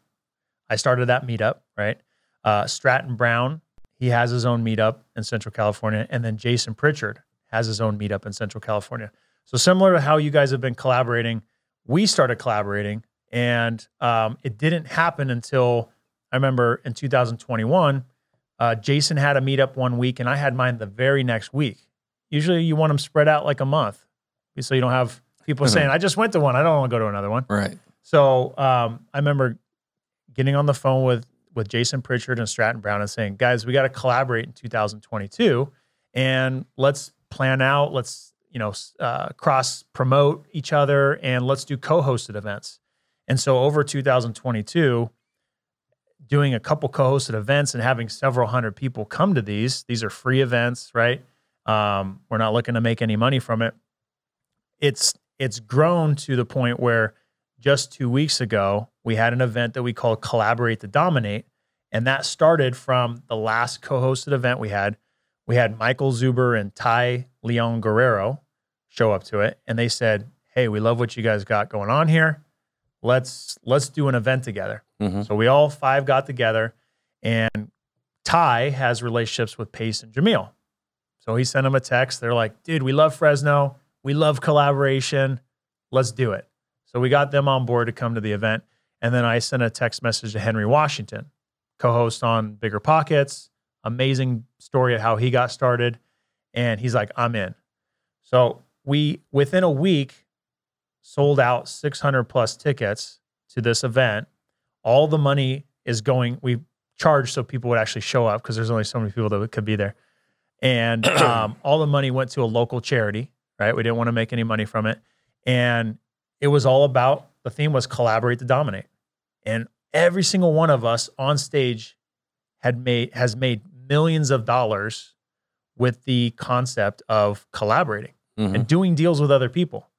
I started that meetup, right? Uh, Stratton Brown, he has his own meetup in Central California, and then Jason Pritchard has his own meetup in Central California. So similar to how you guys have been collaborating, we started collaborating, and um, it didn't happen until I remember in 2021. Uh, Jason had a meetup one week, and I had mine the very next week. Usually, you want them spread out like a month, so you don't have people Mhm. saying, "I just went to one. I don't want to go to another one." Right. So um, I remember getting on the phone with with Jason Pritchard and Stratton Brown and saying, "Guys, we got to collaborate in 2022, and let's plan out. Let's you know uh, cross promote each other, and let's do co-hosted events." And so over 2022, doing a couple co-hosted events and having several hundred people come to these. These are free events, right? Um, we're not looking to make any money from it. It's it's grown to the point where just two weeks ago, we had an event that we called Collaborate to Dominate. And that started from the last co hosted event we had. We had Michael Zuber and Ty Leon Guerrero show up to it. And they said, Hey, we love what you guys got going on here. Let's let's do an event together. Mhm. So we all five got together and Ty has relationships with Pace and Jamil. So he sent him a text. They're like, dude, we love Fresno. We love collaboration. Let's do it. So we got them on board to come to the event. And then I sent a text message to Henry Washington, co host on BiggerPockets. Amazing story of how he got started. And he's like, I'm in. So we, within a week, sold out 600 plus tickets to this event. All the money is going, we charged so people would actually show up because there's only so many people that could be there. And (clears throat) um, all the money went to a local charity, right? We didn't want to make any money from it. And it was all about the theme was collaborate to dominate. And every single one of us on stage had made has made millions of dollars with the concept of collaborating Mhm. and doing deals with other people.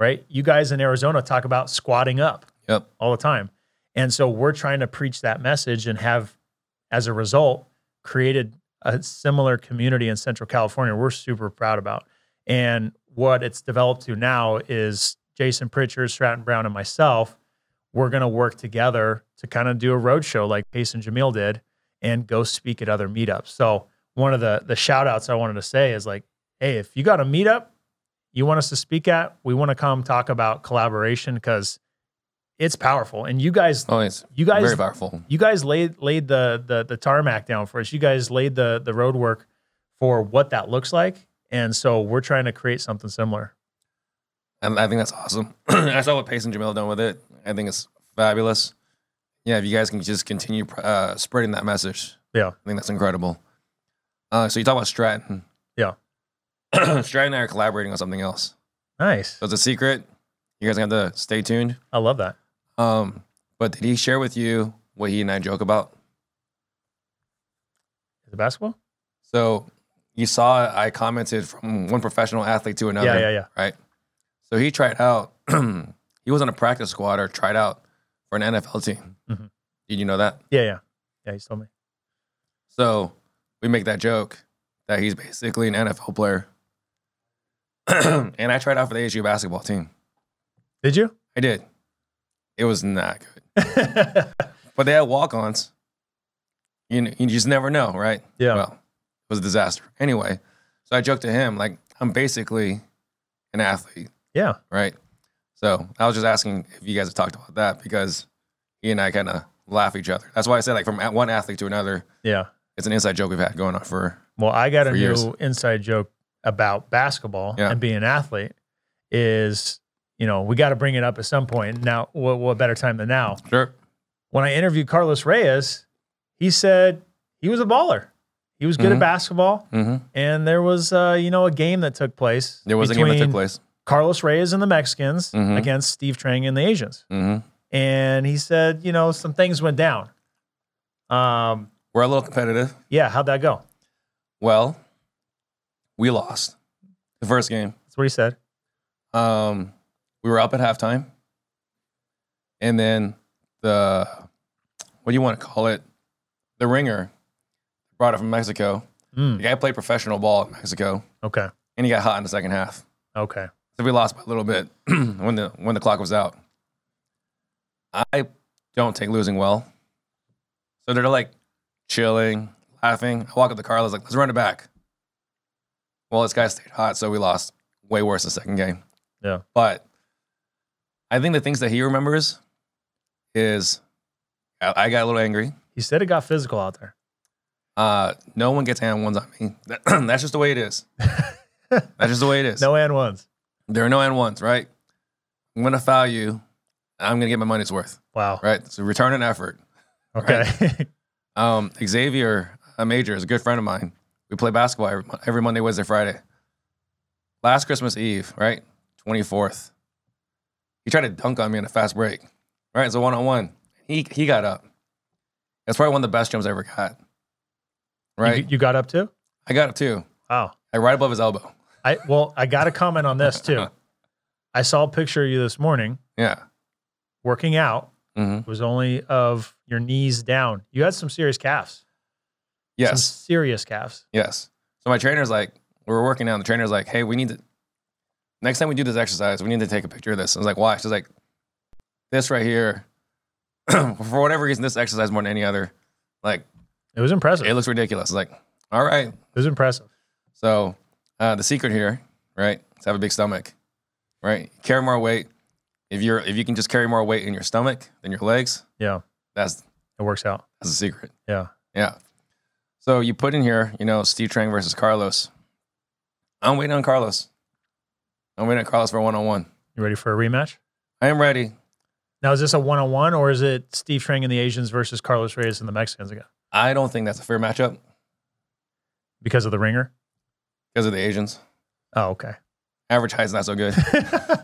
Right? You guys in Arizona talk about squatting up Yep. all the time. And so we're trying to preach that message and have, as a result, created a similar community in Central California we're super proud about. And what it's developed to now is Jason Pritchard, Stratton Brown, and myself, we're going to work together to kind of do a roadshow like Pace and Jamil did and go speak at other meetups. So one of the the shout outs I wanted to say is like, hey, if you got a meetup you want us to speak at, we want to come talk about collaboration because it's powerful. And you guys Oh, it's you guys very powerful. you guys laid laid the the the tarmac down for us. You guys laid the the roadwork for what that looks like. And so we're trying to create something similar. And I think that's awesome. (clears throat) I saw what Pace and Jamil done with it. I think it's fabulous. Yeah, if you guys can just continue uh, spreading that message, Yeah. I think that's incredible. Uh, so you talk about Stratton. (clears throat) Stratton and I are collaborating on something else. Nice. So it's a secret. You guys have to stay tuned. I love that. Um, but did he share with you what he and I joke about? Is it basketball? So you saw I commented from one professional athlete to another. Yeah, yeah, yeah. Right. So he tried out. (clears throat) he was on a practice squad or tried out for an NFL team. Mhm. Did you know that? Yeah, yeah. Yeah, he told me. So we make that joke that he's basically an NFL player. (clears throat) and I tried out for the ASU basketball team. Did you? I did. It was not good. (laughs) But they had walk-ons. You, you just never know, right? Yeah. Well, it was a disaster. Anyway, so I joked to him like I'm basically an athlete, yeah. right? So I was just asking if you guys have talked about that because he and I kind of laugh each other. That's why I said like from one athlete to another, Yeah. it's an inside joke we've had going on for. Well, I got a For new years. inside joke about basketball Yeah. and being an athlete is, you know, we got to bring it up at some point. Now, what, what better time than now? Sure. When I interviewed Carlos Reyes, he said he was a baller. He was good at Mhm. basketball. hmm And there was, uh, you know, a game that took place. There was a game that took place. Carlos Reyes and the Mexicans Mhm. against Steve Trang and the Asians. hmm And he said, you know, some things went down. Um, We're a little competitive. yeah, how'd that go? Well, we lost the first game. That's what he said. Um, we were up at halftime, and then the what do you want to call it? The ringer brought it from Mexico. Mm, The guy played professional ball in Mexico, okay. and he got hot in the second half. Okay. So we lost by a little bit (clears throat) when the when the clock was out. I don't take losing well. So they're like chilling, laughing. I walk up to Carlos like, let's run it back. Well, this guy stayed hot, so we lost. Way worse the second game. Yeah. But I think the things that he remembers is I I got a little angry. He said it got physical out there. Uh, no one gets hand ones on me. (clears throat) That's just the way it is. (laughs) That's just the way it is. No and ones. There are no and ones, right? I'm gonna foul you. I'm gonna get my money's worth, Wow. right? So return an effort. Okay. (laughs) Um, Xavier a Major is a good friend of mine. We play basketball every, every Monday, Wednesday, Friday. Last Christmas Eve, right? 24th. He tried to dunk on me in a fast break. Right? It's a one on one. He he got up. That's probably one of the best jumps I ever got. Right? You, you got up too? I got up too. Wow. Like right above his elbow. I well, I got a comment on this too. (laughs) I saw a picture of you this morning Yeah. working out. hmm It was only of your knees down. You had some serious calves. Some Yes. serious calves. Yes. So my trainer's like, we were working out, and the trainer's like, hey, we need to, next time we do this exercise, we need to take a picture of this. I was like, why? She's like, this right here, (clears throat) for whatever reason, this exercise more than any other, like, It was impressive. it It looks ridiculous. It's like, all right. It was impressive. So uh, the secret here, right, is have a big stomach, right? Carry more weight. If you're, if you can just carry more weight in your stomach than your legs, Yeah. that's, It works out. that's the secret. Yeah. Yeah. So you put in here, you know, Steve Trang versus Carlos. I'm waiting on Carlos. I'm waiting on Carlos for one on one. You ready for a rematch? I am ready. Now, is this a one on one or is it Steve Trang and the Asians versus Carlos Reyes and the Mexicans again? I don't think that's a fair matchup Because of the ringer? because of the Asians. Oh, okay. Average height's not so good.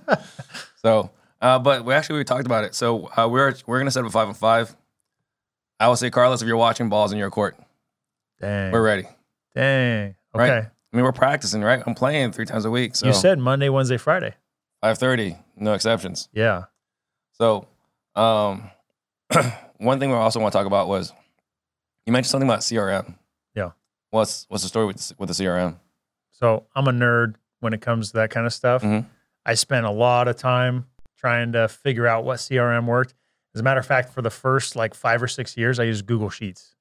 (laughs) so, uh, but we actually we talked about it. So uh, we're we're gonna set up a five on five. I will say, Carlos, if you're watching balls in your court, Dang. we're ready. Dang. Right. Okay. I mean, we're practicing, right? I'm playing three times a week. So You said Monday, Wednesday, Friday. five thirty, no exceptions. Yeah. So, um, (clears throat) one thing we also want to talk about was you mentioned something about CRM. Yeah. What's what's the story with with the CRM? So I'm a nerd when it comes to that kind of stuff. Mhm. I spent a lot of time trying to figure out what CRM worked. As a matter of fact, for the first like five or six years, I used Google Sheets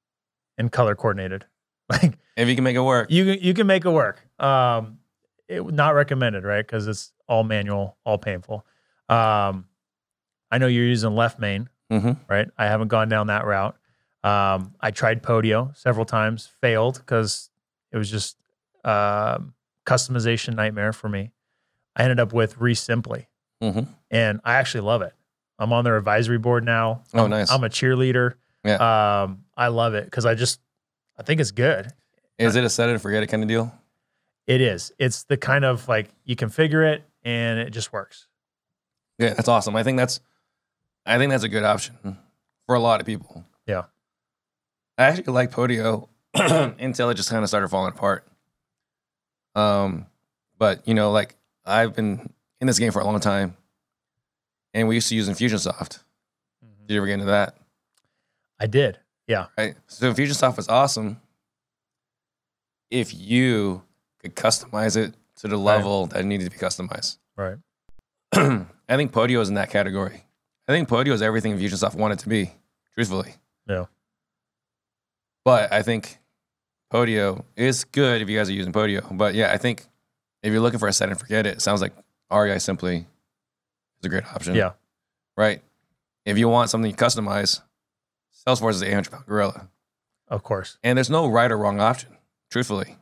and color coordinated. (laughs) Like If you can make it work, you can- you can make it work. Um, it not recommended, right? Because it's all manual, all painful. Um, I know you're using Left Main, hmm right? I haven't gone down that route. Um, I tried Podio several times, failed because it was just um, customization nightmare for me. I ended up with REsimpli, hmm and I actually love it. I'm on their advisory board now. Oh, I'm- nice. I'm a cheerleader. Yeah. Um, I love it because I just I think it's good. is it a set it and forget it kind of deal? It is. It's the kind of like you configure it and it just works. Yeah, that's awesome. I think that's I think that's a good option for a lot of people. Yeah. I actually like Podio (clears throat) until it just kind of started falling apart. Um, but you know, like I've been in this game for a long time, and we used to use Infusionsoft. Did you ever get into that? I did. Yeah. Right. So Infusionsoft was awesome if you could customize it to the Right. level that it needed to be customized. Right. (clears throat) I think Podio is in that category. I think Podio is everything Infusionsoft wanted to be, truthfully. Yeah. But I think Podio is good if you guys are using Podio. But yeah, I think if you're looking for a set and forget it, it sounds like REI Simply is a great option. Yeah. Right. If you want something you customize, Salesforce is the 800 pound gorilla. Of course. And there's no right or wrong option, truthfully.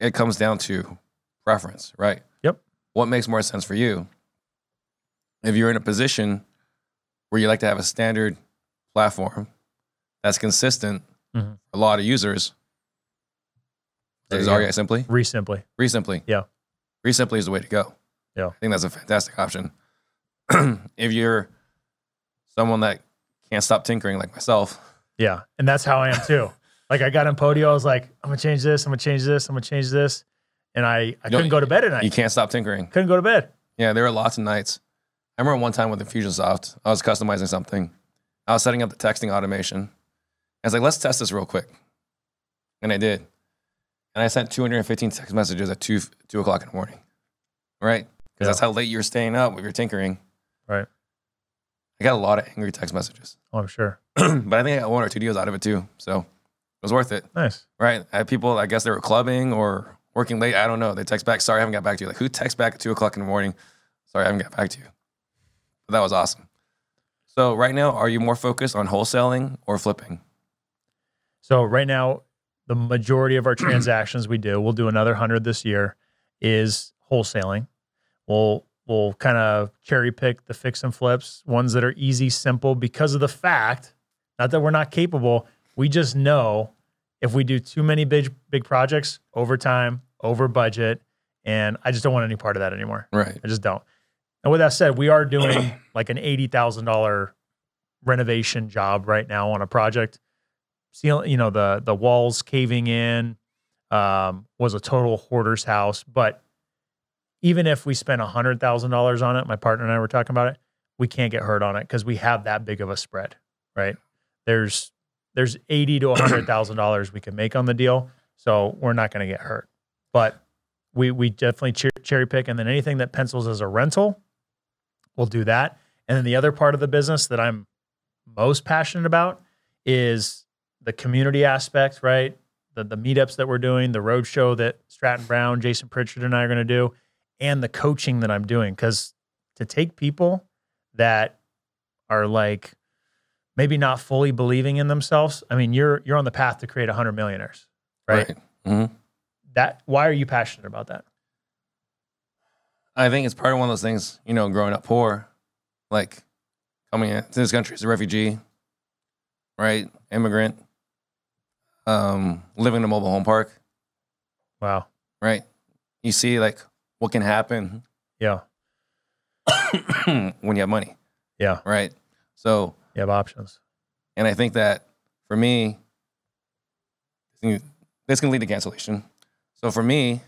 It comes down to preference, right? Yep. What makes more sense for you? If you're in a position where you like to have a standard platform that's consistent Mhm. for a lot of users, There is. REI Simply? REsimpli. REsimpli. Yeah. REsimpli is the way to go. Yeah. I think that's a fantastic option. (clears throat) if you're someone that can't stop tinkering like myself, Yeah. And that's how I am too. (laughs) like I got in Podio, I was like, I'm gonna change this, I'm gonna change this, I'm gonna change this. And I, I couldn't go to bed at night. you can't stop tinkering. couldn't go to bed. Yeah, there were lots of nights. I remember one time with Infusionsoft, I was customizing something. I was setting up the texting automation, I was like, let's test this real quick. And I did. And I sent 215 text messages at 2, 2 o'clock in the morning. Right? Because Yeah. that's how late you're staying up with your tinkering. Right. I got a lot of angry text messages. (clears throat) Oh, I'm sure. but I think I got one or two deals out of it too. So it was worth it. Nice. Right? I had people, I guess they were clubbing or working late. I don't know. They text back, sorry, I haven't got back to you. Like, who texts back at 2 o'clock in the morning? Sorry, I haven't got back to you. But that was awesome. So right now, are you more focused on wholesaling or flipping? So right now, the majority of our (clears throat) transactions we do, we'll do another hundred this year, is wholesaling. We'll we'll kind of cherry pick the fix and flips, ones that are easy, simple, because of the fact, not that we're not capable, we just know if we do too many big big projects, over time, over budget, and I just don't want any part of that anymore. Right. I just don't. And with that said, we are doing (clears throat) like an eighty thousand dollar renovation job right now on a project. Seal, you know, the the walls caving in um, was a total hoarder's house. But even if we spent a hundred thousand dollars on it, my partner and I were talking about it, we can't get hurt on it because we have that big of a spread, right? There's there's eighty to a hundred thousand dollars we can make on the deal, so we're not going to get hurt. But we we definitely cher- cherry pick, and then anything that pencils as a rental, we'll do that. And then the other part of the business that I'm most passionate about is the community aspect, right? The the meetups that we're doing, the roadshow that Stratton Brown, Jason Pritchard, and I are going to do, and the coaching that I'm doing. Because to take people that are like maybe not fully believing in themselves, I mean, you're you're on the path to create a 100 millionaires, right? hmm That why are you passionate about that? I think it's part of one of those things, you know, growing up poor, like coming into this country as a refugee, right? Immigrant, um, living in a mobile home park, Wow. right? You see like what can happen Yeah. (coughs) when you have money, Yeah. right? So, You have options. and I think that for me, this can lead to cancellation. So for me,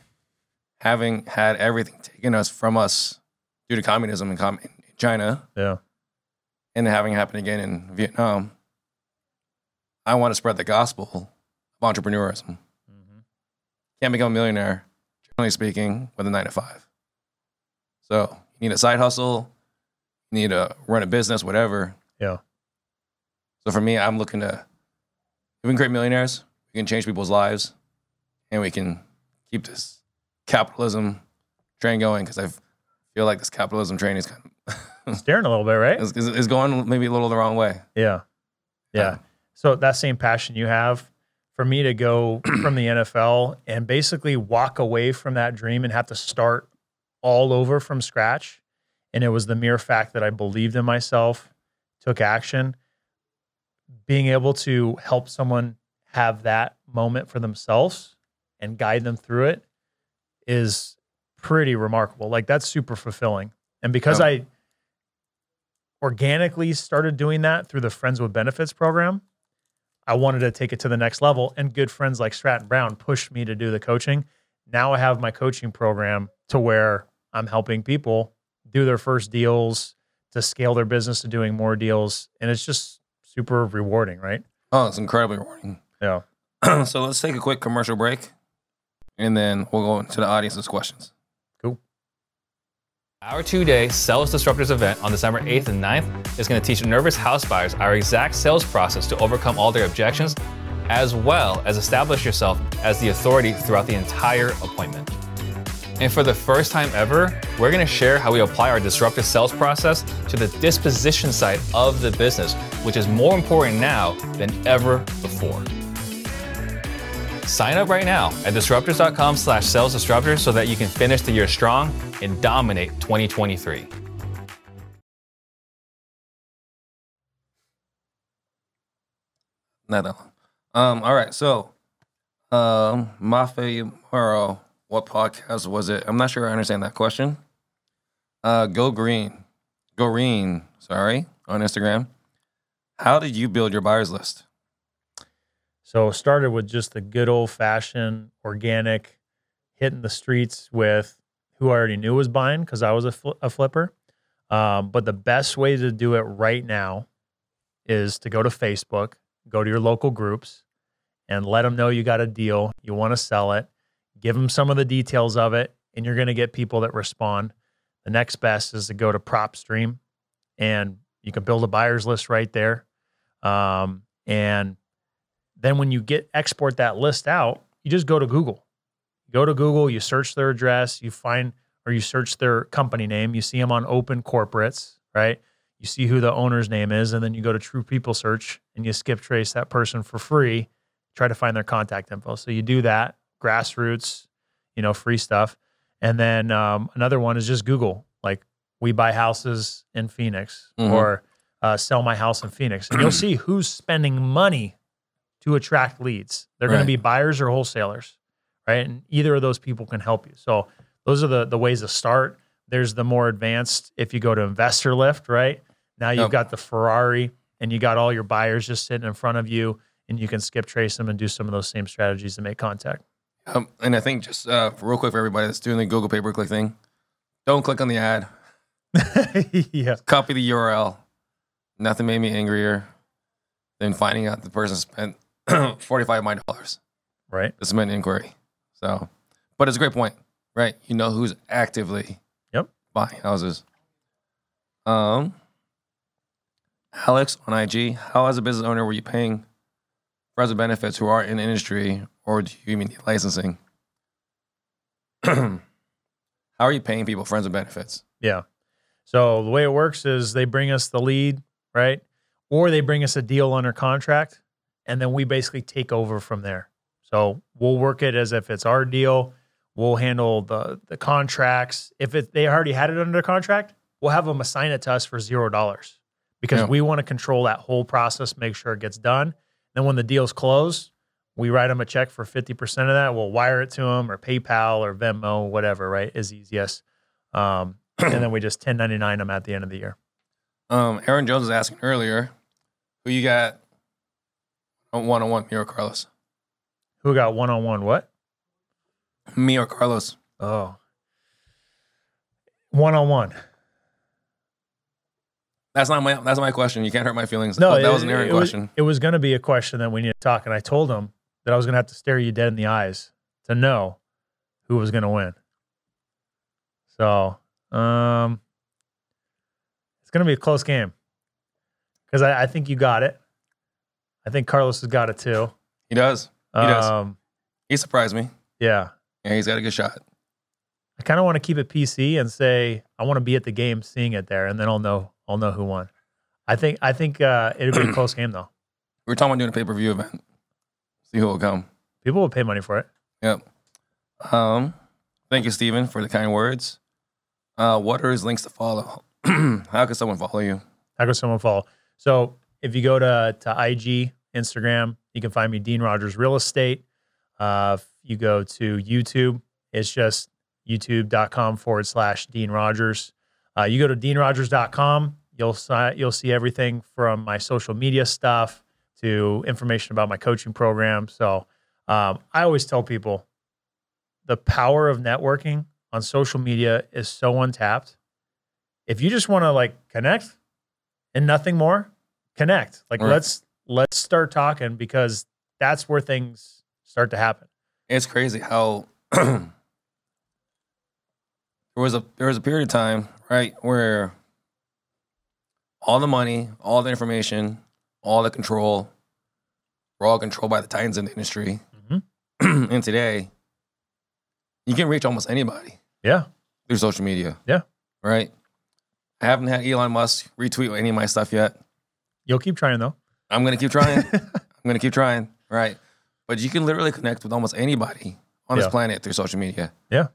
having had everything taken us from us due to communism in, com- China, Yeah. and having it happen again in Vietnam, I want to spread the gospel of entrepreneurism. Mm-hmm. Can't become a millionaire, generally speaking, with a nine to five. So you need a side hustle, you need to run a business, whatever. Yeah. So for me, I'm looking to, we can create millionaires, we can change people's lives, and we can keep this capitalism train going because I feel like this capitalism train is kind of (laughs) Staring a little bit, right? is, going maybe a little the wrong way. Yeah. Yeah. Um, so that same passion you have for me to go (clears throat) from the NFL and basically walk away from that dream and have to start all over from scratch. And it was the mere fact that I believed in myself, took action, being able to help someone have that moment for themselves and guide them through it is pretty remarkable. Like that's super fulfilling. And because Oh. I organically started doing that through the Friends with Benefits program, I wanted to take it to the next level. And good friends like Stratton Brown pushed me to do the coaching. Now I have my coaching program to where I'm helping people do their first deals, to scale their business to doing more deals. And it's just super rewarding, right? Oh, it's incredibly rewarding. Yeah. (clears throat) so let's take a quick commercial break, and then we'll go into the audience's questions. Our two day Sales Disruptors event on December 8th and 9th is going to teach nervous house buyers our exact sales process to overcome all their objections, as well as establish yourself as the authority throughout the entire appointment. And for the first time ever, we're going to share how we apply our disruptive sales process to the disposition side of the business, which is more important now than ever before. Sign up right now at disruptors.com slash sales disruptors so that you can finish the year strong and dominate 2023. Not that. Um, all right, so um Mafe Moro, what podcast was it? I'm not sure I understand that question. Uh Go Green. Go Green, sorry, on Instagram. How did you build your buyers list? So started with just the good old fashioned organic, hitting the streets with who I already knew was buying because I was a, fl- a flipper. Um, but the best way to do it right now is to go to Facebook go to your local groups and let them know you got a deal, you want to sell it, give them some of the details of it, and you're going to get people that respond. The next best is to go to PropStream and you can build a buyer's list right there. Um, and then when you get export that list out, you just go to Google. Go to Google, you search their address, you find or you search their company name, you see them on OpenCorporates, right? You see who the owner's name is, and then you go to True People Search and you skip trace that person for free, try to find their contact info. So you do that, grassroots, you know, free stuff. And then um, another one is just Google, like we buy houses in Phoenix Mhm. or uh, sell my house in Phoenix. And you'll see who's spending money to attract leads. They're going to be buyers or wholesalers, right? And either of those people can help you. So those are the the ways to start. There's the more advanced if you go to Investor Lift, right? Now you've Yep. got the Ferrari and you got all your buyers just sitting in front of you and you can skip trace them and do some of those same strategies to make contact. Um, and I think just uh, real quick for everybody that's doing the Google pay per click thing, don't click on the ad. (laughs) yeah. Copy the URL. Nothing made me angrier than finding out the person spent forty five of my dollars Right. to submit an inquiry. So, but it's a great point, right? You know who's actively Yep. buying houses. Um, Alex on IG, how as a business owner were you paying friends with benefits who are in the industry, or do you even need licensing? (clears throat) how are you paying people friends with benefits? Yeah. So the way it works is they bring us the lead, right? Or they bring us a deal under contract, and then we basically take over from there. So we'll work it as if it's our deal. We'll handle the the contracts. If it they already had it under contract, we'll have them assign it to us for zero dollars because Yeah. we want to control that whole process, make sure it gets done. Then when the deal's closed, we write them a check for fifty percent of that. We'll wire it to them or PayPal or Venmo, whatever, right? Is easiest. Um, (clears throat) and then we just 1099 them at the end of the year. Um, Aaron Jones was asking earlier, who you got one on one, me or Carlos? Who got one on one? What? Me or Carlos? Oh, one on one. That's not my that's my question. You can't hurt my feelings. No, that it- was an Aaron it was- question. it was going to be a question that we need to talk, and I told him that I was going to have to stare you dead in the eyes to know who was going to win. So, um, it's going to be a close game because I, I think you got it. I think Carlos has got it too. He does. He does. Um, He surprised me. yeah. Yeah, he's got a good shot. I kind of want to keep it PC and say I want to be at the game, seeing it there, and then I'll know I'll know who won. I think I think uh, it'll be a (clears throat) close game though. We were talking about doing a pay per view event. See who will come. People will pay money for it. Yep. Um, thank you, Stephen, for the kind words. Uh, what are his links to follow? (clears throat) How can someone follow you? How can someone follow? So if you go to to IG, Instagram, you can find me Dean Rogers Real Estate. Uh, if you go to YouTube, it's just youtube.com forward slash Dean Rogers. Uh, you go to deanrogers.com, you'll you'll see everything from my social media stuff to information about my coaching program. So um, I always tell people the power of networking on social media is so untapped. If you just want to like connect and nothing more, connect. Like Right. let's let's start talking because that's where things start to happen. It's crazy how (clears throat) there was a there was a period of time, right, where all the money, all the information, all the control, were all controlled by the titans in the industry. Mhm. (clears throat) and today, you can reach almost anybody Yeah. through social media. Yeah. Right. I haven't had Elon Musk retweet any of my stuff yet. You'll keep trying though. I'm gonna keep trying. (laughs) I'm gonna keep trying. Right. But you can literally connect with almost anybody on this planet through social media. Yeah.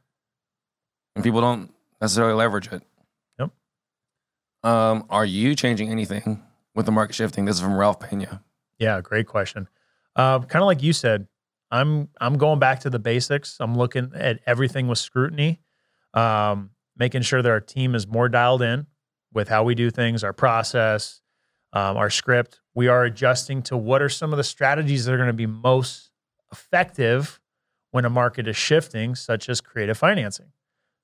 And people don't necessarily leverage it. Yep. Um, are you changing anything with the market shifting? This is from Ralph Pena. Yeah, great question. Uh, kind of like you said, I'm I'm going back to the basics. I'm looking at everything with scrutiny, um, making sure that our team is more dialed in with how we do things, our process, um, our script. We are adjusting to what are some of the strategies that are going to be most effective when a market is shifting, such as creative financing.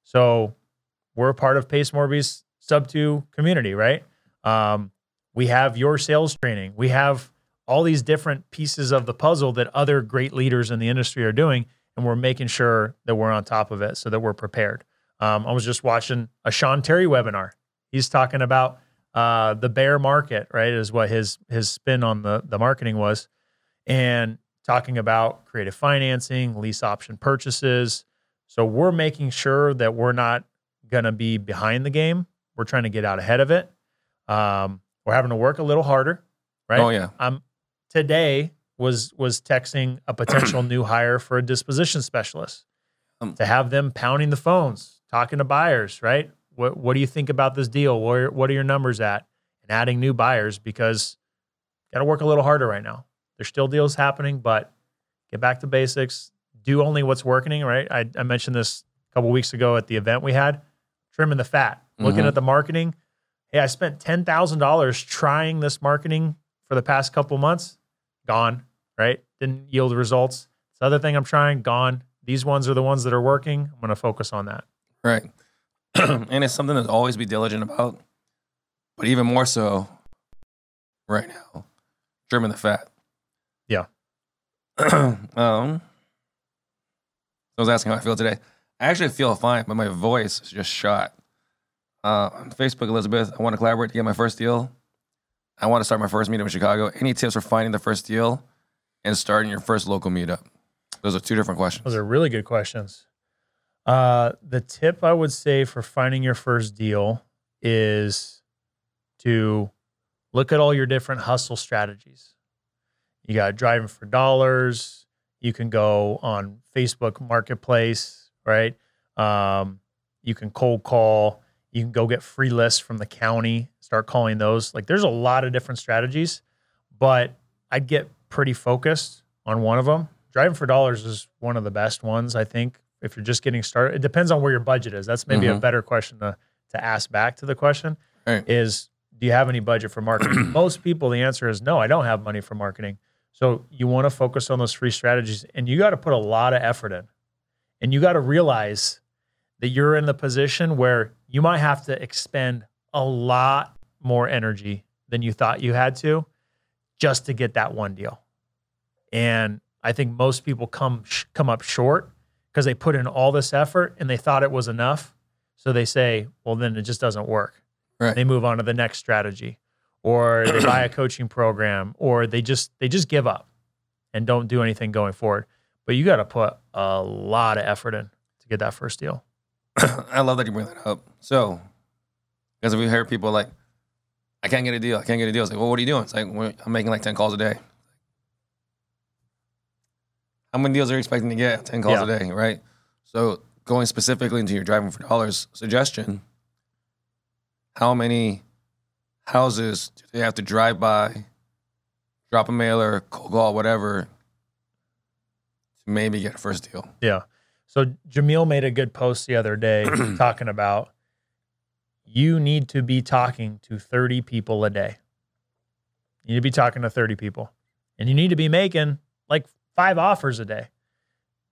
So we're a part of Pace Morby's sub two community, right? Um, we have your sales training. We have all these different pieces of the puzzle that other great leaders in the industry are doing, and we're making sure that we're on top of it so that we're prepared. Um, I was just watching a Sean Terry webinar. He's talking about uh, the bear market, right? Is what his his spin on the the marketing was, and talking about creative financing, lease option purchases. So we're making sure that we're not going to be behind the game. We're trying to get out ahead of it. Um, we're having to work a little harder, right? Oh yeah. I'm today was was texting a potential (clears throat) new hire for a disposition specialist Um, to have them pounding the phones, talking to buyers, right? What what do you think about this deal? Where what are your numbers at? And adding new buyers because got to work a little harder right now. There's still deals happening, but get back to basics. Do only what's working, right? I, I mentioned this a couple weeks ago at the event we had. Trimming the fat, looking Mhm. at the marketing. Hey, I spent ten thousand dollars trying this marketing for the past couple months. Gone, right? Didn't yield results. This other thing I'm trying, gone. These ones are the ones that are working. I'm going to focus on that. Right. (clears throat) and it's something to always be diligent about, but even more so right now, trimming the fat. Yeah. (clears throat) um, I was asking how I feel today. I actually feel fine, but my voice is just shot. Uh, on Facebook, Elizabeth, I want to collaborate to get my first deal. I want to start my first meetup in Chicago. Any tips for finding the first deal and starting your first local meetup? Those are two different questions. Those are really good questions. Uh, the tip I would say for finding your first deal is to look at all your different hustle strategies. You got driving for dollars. You can go on Facebook Marketplace, right? Um, you can cold call. You can go get free lists from the county, start calling those. Like there's a lot of different strategies, but I'd get pretty focused on one of them. Driving for dollars is one of the best ones, I think. If you're just getting started, it depends on where your budget is. That's maybe a Mhm. better question to, to ask back to the question Right. is do you have any budget for marketing? (clears throat) Most people, the answer is no, I don't have money for marketing. So you want to focus on those free strategies and you got to put a lot of effort in. And you got to realize that you're in the position where you might have to expend a lot more energy than you thought you had to just to get that one deal. And I think most people come sh- come up short because they put in all this effort and they thought it was enough. So they say, well, then it just doesn't work. Right. They move on to the next strategy, or they (clears throat) buy a coaching program, or they just they just give up and don't do anything going forward. But you got to put a lot of effort in to get that first deal. (clears throat) I love that you bring that up. So, because if we hear people like, I can't get a deal. I can't get a deal. It's like, well, what are you doing? It's like, I'm making like 10 calls a day. How many deals are you expecting to get? 10 calls Yeah. a day, right? So, going specifically into your driving for dollars suggestion, how many houses do they have to drive by, drop a mailer, cold call, whatever, to maybe get a first deal? Yeah. So Jamil made a good post the other day (clears throat) talking about you need to be talking to 30 people a day. You need to be talking to 30 people. And you need to be making like five offers a day.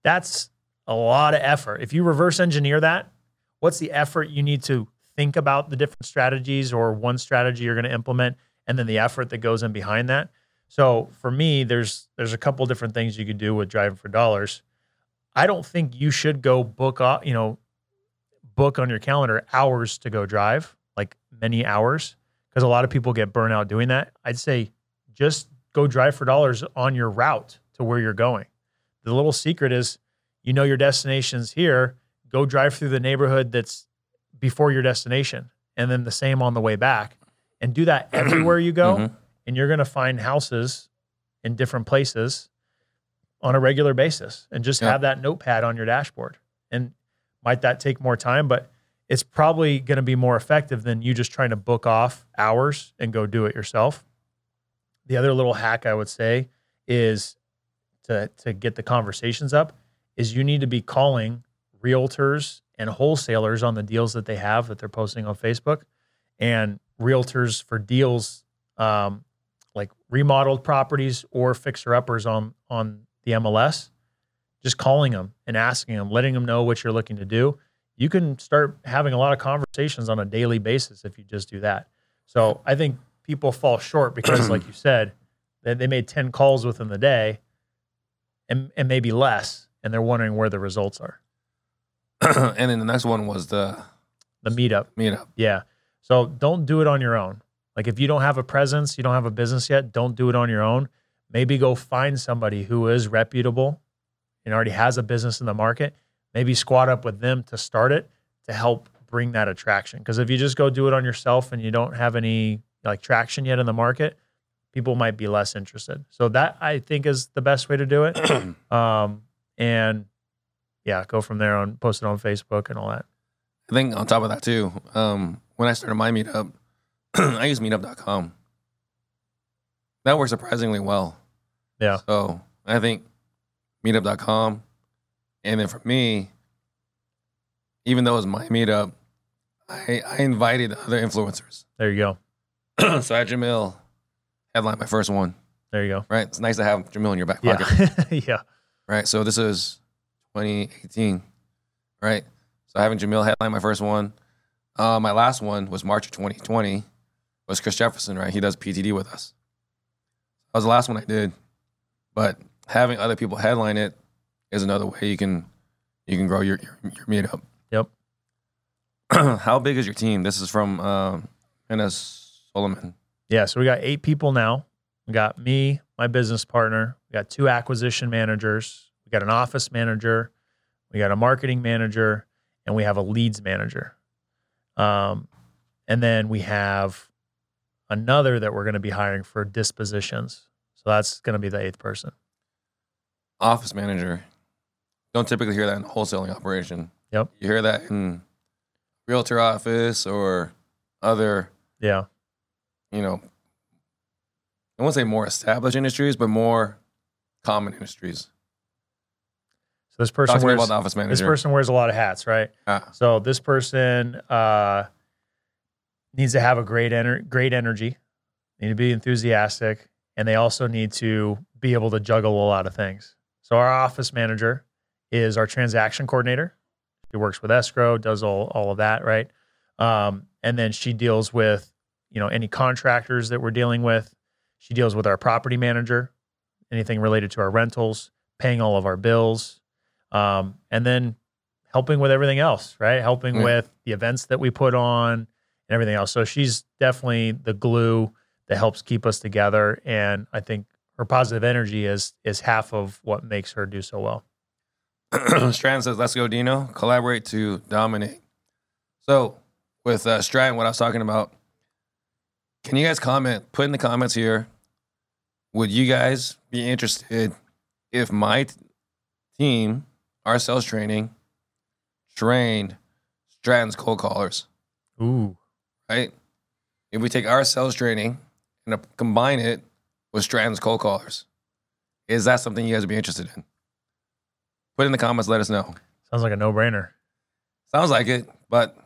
That's a lot of effort. If you reverse engineer that, what's the effort you need to think about the different strategies or one strategy you're going to implement and then the effort that goes in behind that? So for me, there's there's a couple different things you could do with driving for dollars. I don't think you should go book off, you know, book on your calendar hours to go drive, like many hours, because a lot of people get burnt out doing that. I'd say just go drive for dollars on your route to where you're going. The little secret is you know your destination's here, go drive through the neighborhood that's before your destination and then the same on the way back and do that (clears throat) everywhere you go Mhm. and you're going to find houses in different places on a regular basis and just Yeah. have that notepad on your dashboard. And might that take more time, but it's probably going to be more effective than you just trying to book off hours and go do it yourself. The other little hack I would say is to to get the conversations up is you need to be calling realtors and wholesalers on the deals that they have that they're posting on Facebook and realtors for deals um, like remodeled properties or fixer uppers on on the MLS, just calling them and asking them, letting them know what you're looking to do. You can start having a lot of conversations on a daily basis if you just do that. So I think people fall short because, like you said, They, they made 10 calls within the day and, and maybe less. And they're wondering where the results are. (clears throat) and then the next one was the The meetup. meetup. Yeah. So don't do it on your own. Like if you don't have a presence, you don't have a business yet, don't do it on your own. Maybe go find somebody who is reputable and already has a business in the market. Maybe squad up with them to start it to help bring that attraction. Because if you just go do it on yourself and you don't have any like traction yet in the market, people might be less interested. So that I think is the best way to do it. (clears throat) Um, and yeah, go from there on post it on Facebook and all that. I think on top of that too, um, when I started my meetup, (clears throat) I use meetup.com. That works surprisingly well. Yeah. So I think meetup.com. And then for me, even though it was my meetup, I, I invited other influencers. There you go. (clears throat) so I had Jamil headline my first one, There you go. right? It's nice to have Jamil in your back pocket. Yeah. (laughs) yeah. right? So this is 2018, right? So having Jamil headline my first one. Uh, my last one was March of 2020. Was Chris Jefferson, right? He does PTD with us. That was the last one I did, but having other people headline it is another way you can you can grow your your, your meetup. Yep. (clears throat) How big is your team? This is from uh, Solomon. Yeah. So we got eight people now. We got me, my business partner. We got two acquisition managers. We got an office manager. We got a marketing manager, and we have a leads manager. Um, and then we have another that we're going to be hiring for dispositions. So that's going to be the eighth person. office manager. Don't typically hear that in wholesaling operation. Yep. You hear that in realtor office or other, Yeah. You know, I won't say more established industries, but more common industries. So this person Talk wears about the office manager. this person wears a lot of hats, right? Ah, So this person uh, needs to have a great ener- great energy, need to be enthusiastic, and they also need to be able to juggle a lot of things. So our office manager is our transaction coordinator. She works with escrow, does all all of that, right? Um, and then she deals with you know any contractors that we're dealing with. She deals with our property manager, anything related to our rentals, paying all of our bills, um, and then helping with everything else, right? Helping Yeah. with the events that we put on and everything else. So she's definitely the glue that helps keep us together. And I think her positive energy is is half of what makes her do so well. (clears throat) Stratton says, "Let's go, Dino. Collaborate to dominate." So, with uh, Stratton, what I was talking about, can you guys comment? Put in the comments here. Would you guys be interested if my t- team, our sales training, trained Stratton's cold callers? Ooh. Right? If we take our sales training and combine it with Stratton's cold callers, is that something you guys would be interested in? Put in the comments. Let us know. Sounds like a no brainer. Sounds like it, but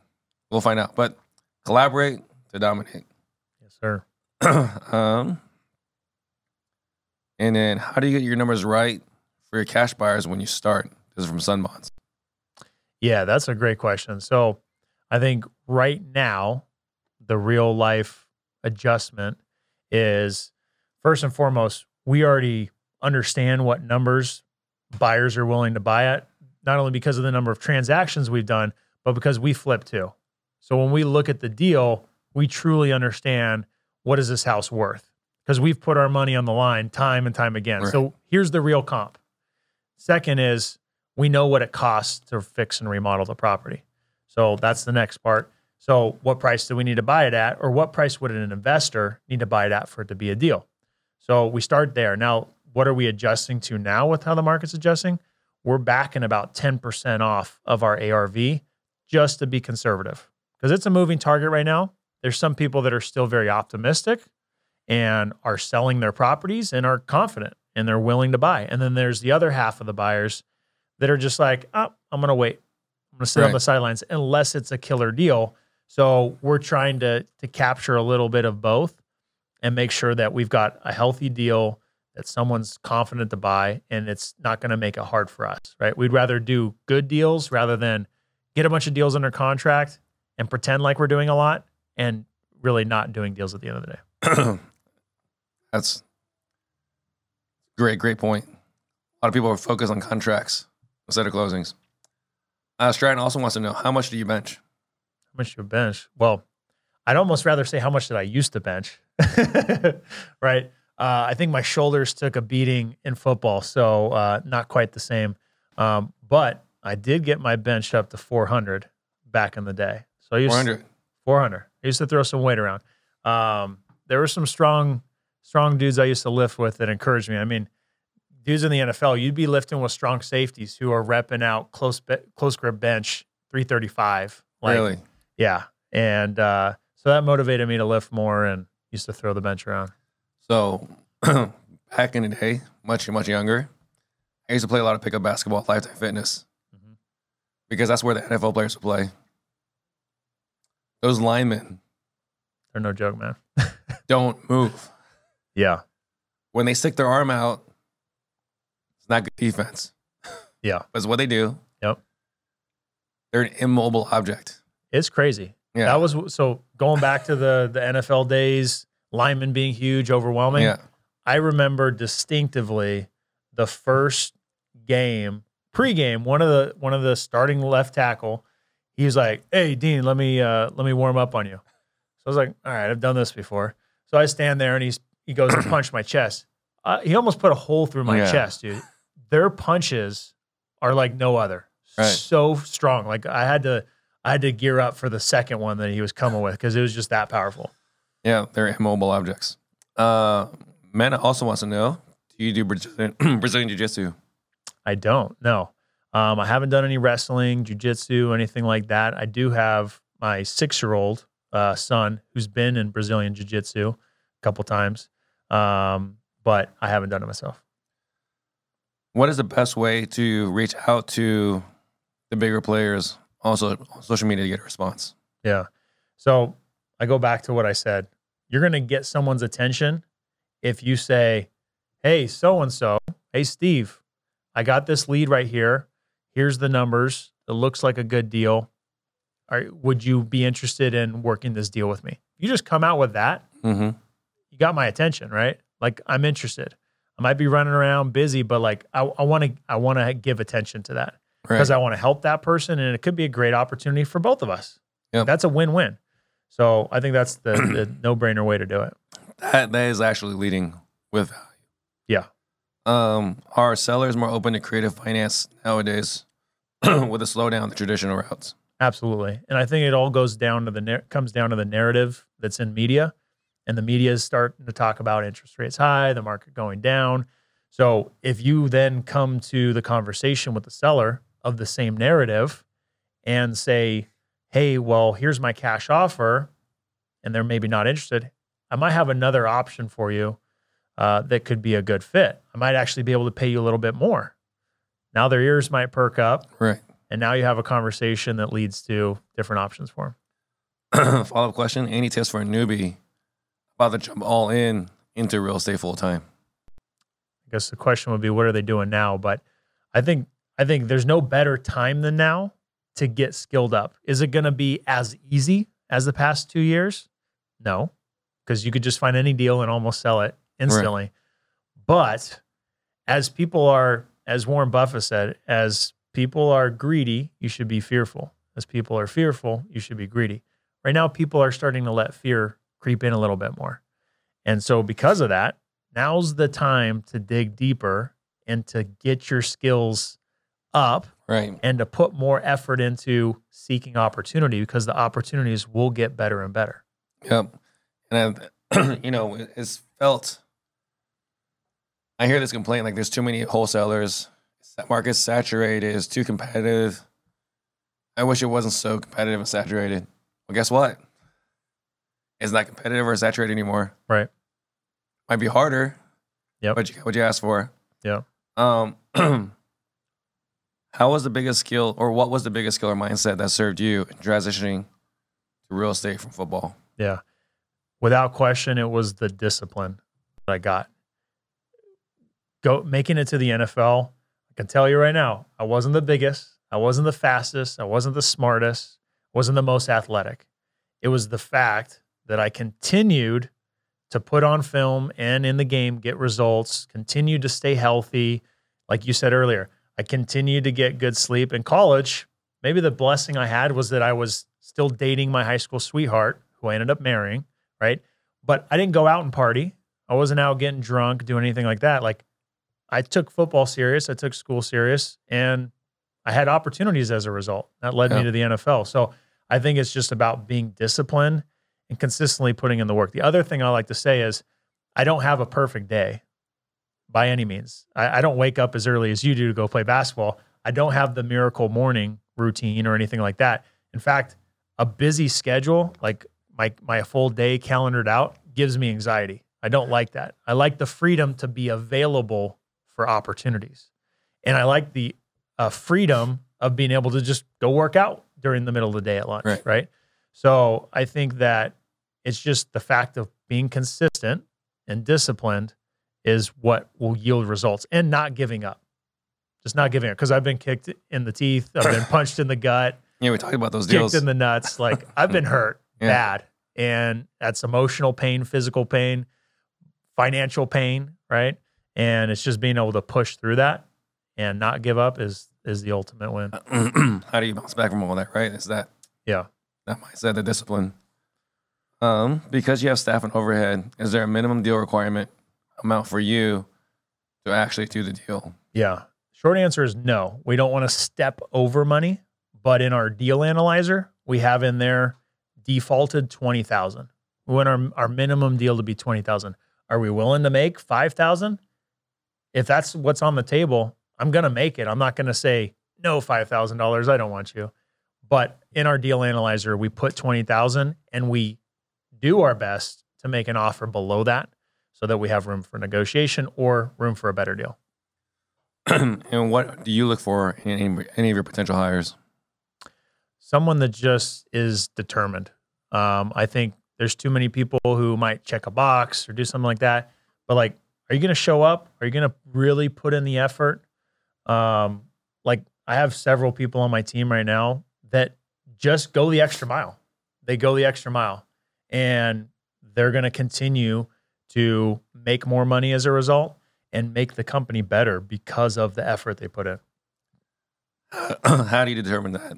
we'll find out. But collaborate to dominate. Sir. (clears throat) um, and then how do you get your numbers right for your cash buyers when you start? This is from Sunbonds. Yeah, that's a great question. So I think right now, the real life adjustment is first and foremost, we already understand what numbers buyers are willing to buy at, not only because of the number of transactions we've done, but because we flip too. So when we look at the deal, we truly understand what is this house worth because we've put our money on the line time and time again. Right. So here's the real comp. Second is we know what it costs to fix and remodel the property. So that's the next part. So what price do we need to buy it at, or what price would an investor need to buy it at for it to be a deal? So we start there. Now, what are we adjusting to now with how the market's adjusting? We're backing about 10% off of our ARV just to be conservative because it's a moving target right now. There's some people that are still very optimistic and are selling their properties and are confident and they're willing to buy. And then there's the other half of the buyers that are just like, oh, I'm going to wait. I'm going to sit on the sidelines unless it's a killer deal. So we're trying to to capture a little bit of both and make sure that we've got a healthy deal that someone's confident to buy and it's not going to make it hard for us, right? We'd rather do good deals rather than get a bunch of deals under contract and pretend like we're doing a lot and really not doing deals at the end of the day. (clears throat) That's Great, great point. A lot of people are focused on contracts instead of closings. Uh, Stratton also wants to know how much do you bench? How much do you bench? Well, I'd almost rather say how much did I used to bench, (laughs) right? Uh, I think my shoulders took a beating in football, so uh, not quite the same. Um, but I did get my bench up to 400 back in the day. So I used 400. 400. I used to throw some weight around. Um, there were some strong, strong dudes I used to lift with that encouraged me. I mean, dudes in the NFL, you'd be lifting with strong safeties who are repping out close, be- close grip bench 335. Like, really? Yeah. And uh, so that motivated me to lift more and used to throw the bench around. So (clears throat) back in the day, much much younger, I used to play a lot of pickup basketball at Lifetime Fitness Mhm. because that's where the NFL players would play. Those linemen They're no joke, man. (laughs) don't move. Yeah. When they stick their arm out, it's not good defense. (laughs) Yeah. That's what they do. Yep. They're an immobile object. It's crazy. Yeah. That was so going back to the the NFL days, linemen being huge, overwhelming. yeah. I remember distinctively the first game, pregame, one of the one of the starting left tackle, he was like, "Hey, Dean, let me uh, let me warm up on you." So I was like, "All right, I've done this before." So I stand there and he's he goes to punch my chest. Uh, he almost put a hole through my Yeah. chest, dude. Their punches are like no other. Right. So strong. Like I had to I had to gear up for the second one that he was coming with because it was just that powerful. Yeah, they're immobile objects. Uh, Mana also wants to know: Do you do Brazilian, (clears throat) Brazilian Jiu-Jitsu? I don't. No, um, I haven't done any wrestling, jujitsu, anything like that. I do have my six-year-old uh, son who's been in Brazilian jiu-jitsu a couple times, um, but I haven't done it myself. What is the best way to reach out to the bigger players also on social media to get a response? Yeah. So I go back to what I said. You're going to get someone's attention if you say, Hey, so and so, hey, Steve, I got this lead right here. Here's the numbers. It looks like a good deal. Are, would you be interested in working this deal with me? You just come out with that, Mm-hmm. you got my attention, right? Like I'm interested. I might be running around busy, but like I want to, I want to give attention to that Right. because I want to help that person, and it could be a great opportunity for both of us. Yep. That's a win-win. So I think that's the, the (clears throat) no-brainer way to do it. that that is actually leading with value. Yeah. Um, are sellers more open to creative finance nowadays (clears throat) with a slowdown the traditional routes? Absolutely, and I think it all goes down to the comes down to the narrative that's in media, and the media is starting to talk about interest rates high, the market going down. So if you then come to the conversation with the seller of the same narrative and say, "Hey, well, here's my cash offer," and they're maybe not interested, I might have another option for you uh, that could be a good fit. I might actually be able to pay you a little bit more. Now their ears might perk up, Right. and now you have a conversation that leads to different options for them. (clears throat) Follow up question: Any tips for a newbie about to jump all in into real estate full time? I guess the question would be, what are they doing now? But I think I think there's no better time than now to get skilled up. Is it going to be as easy as the past two years? No, because you could just find any deal and almost sell it instantly. But as people are, as Warren Buffett said, as people are greedy, you should be fearful. As people are fearful, you should be greedy. Right now, people are starting to let fear creep in a little bit more. And so, because of that, now's the time to dig deeper and to get your skills up Right. and to put more effort into seeking opportunity because the opportunities will get better and better. Yep. And I, (clears throat) you know, it's felt. I hear this complaint like there's too many wholesalers. That market's saturated. It's too competitive. I wish it wasn't so competitive and saturated. Well, guess what? It's not competitive or saturated anymore. Right. Might be harder. Yeah. But you what you asked for. Yeah. Um, (clears throat) how was the biggest skill, or what was the biggest skill or mindset that served you in transitioning to real estate from football? Yeah. Without question, it was the discipline that I got. Go making it to the NFL. I can tell you right now, I wasn't the biggest, I wasn't the fastest, I wasn't the smartest, wasn't the most athletic. It was the fact that I continued to put on film and in the game get results, continued to stay healthy. Like you said earlier, I continued to get good sleep in college. Maybe the blessing I had was that I was still dating my high school sweetheart, who I ended up marrying, right? But I didn't go out and party. I wasn't out getting drunk, doing anything like that. Like I took football serious, I took school serious, and I had opportunities as a result. That led Yeah. me to the NFL. So I think it's just about being disciplined and consistently putting in the work. The other thing I like to say is I don't have a perfect day by any means. I, I don't wake up as early as you do to go play basketball. I don't have the miracle morning routine or anything like that. In fact, a busy schedule, like my my full day calendared out, gives me anxiety. I don't like that. I like the freedom to be available for opportunities. And I like the uh, freedom of being able to just go work out during the middle of the day at lunch, Right. right? So I think that it's just the fact of being consistent and disciplined is what will yield results and not giving up. Just not giving up because I've been kicked in the teeth, I've been (laughs) punched in the gut, Yeah, we talked about those deals. kicked in the nuts. Like I've been (laughs) hurt Yeah. bad. And that's emotional pain, physical pain, financial pain, right? And it's just being able to push through that and not give up is is the ultimate win. (clears throat) How do you bounce back from all that? Right? Is that Yeah. that mindset, the discipline. Um, because you have staff and overhead, is there a minimum deal requirement amount for you to actually do the deal? Yeah. Short answer is no. We don't want to step over money, but in our deal analyzer, we have in there defaulted 20,000. We want our, our minimum deal to be 20,000. Are we willing to make 5,000? If that's what's on the table, I'm going to make it. I'm not going to say no $5,000. I don't want you. But in our deal analyzer, we put 20,000 and we do our best to make an offer below that so that we have room for negotiation or room for a better deal. (clears throat) and what do you look for in any, any of your potential hires? someone that just is determined. Um, I think there's too many people who might check a box or do something like that. But like, are you going to show up? Are you going to really put in the effort? Um, like, I have several people on my team right now that just go the extra mile. They go the extra mile, and they're going to continue to make more money as a result and make the company better because of the effort they put in. (clears throat) How do you determine that?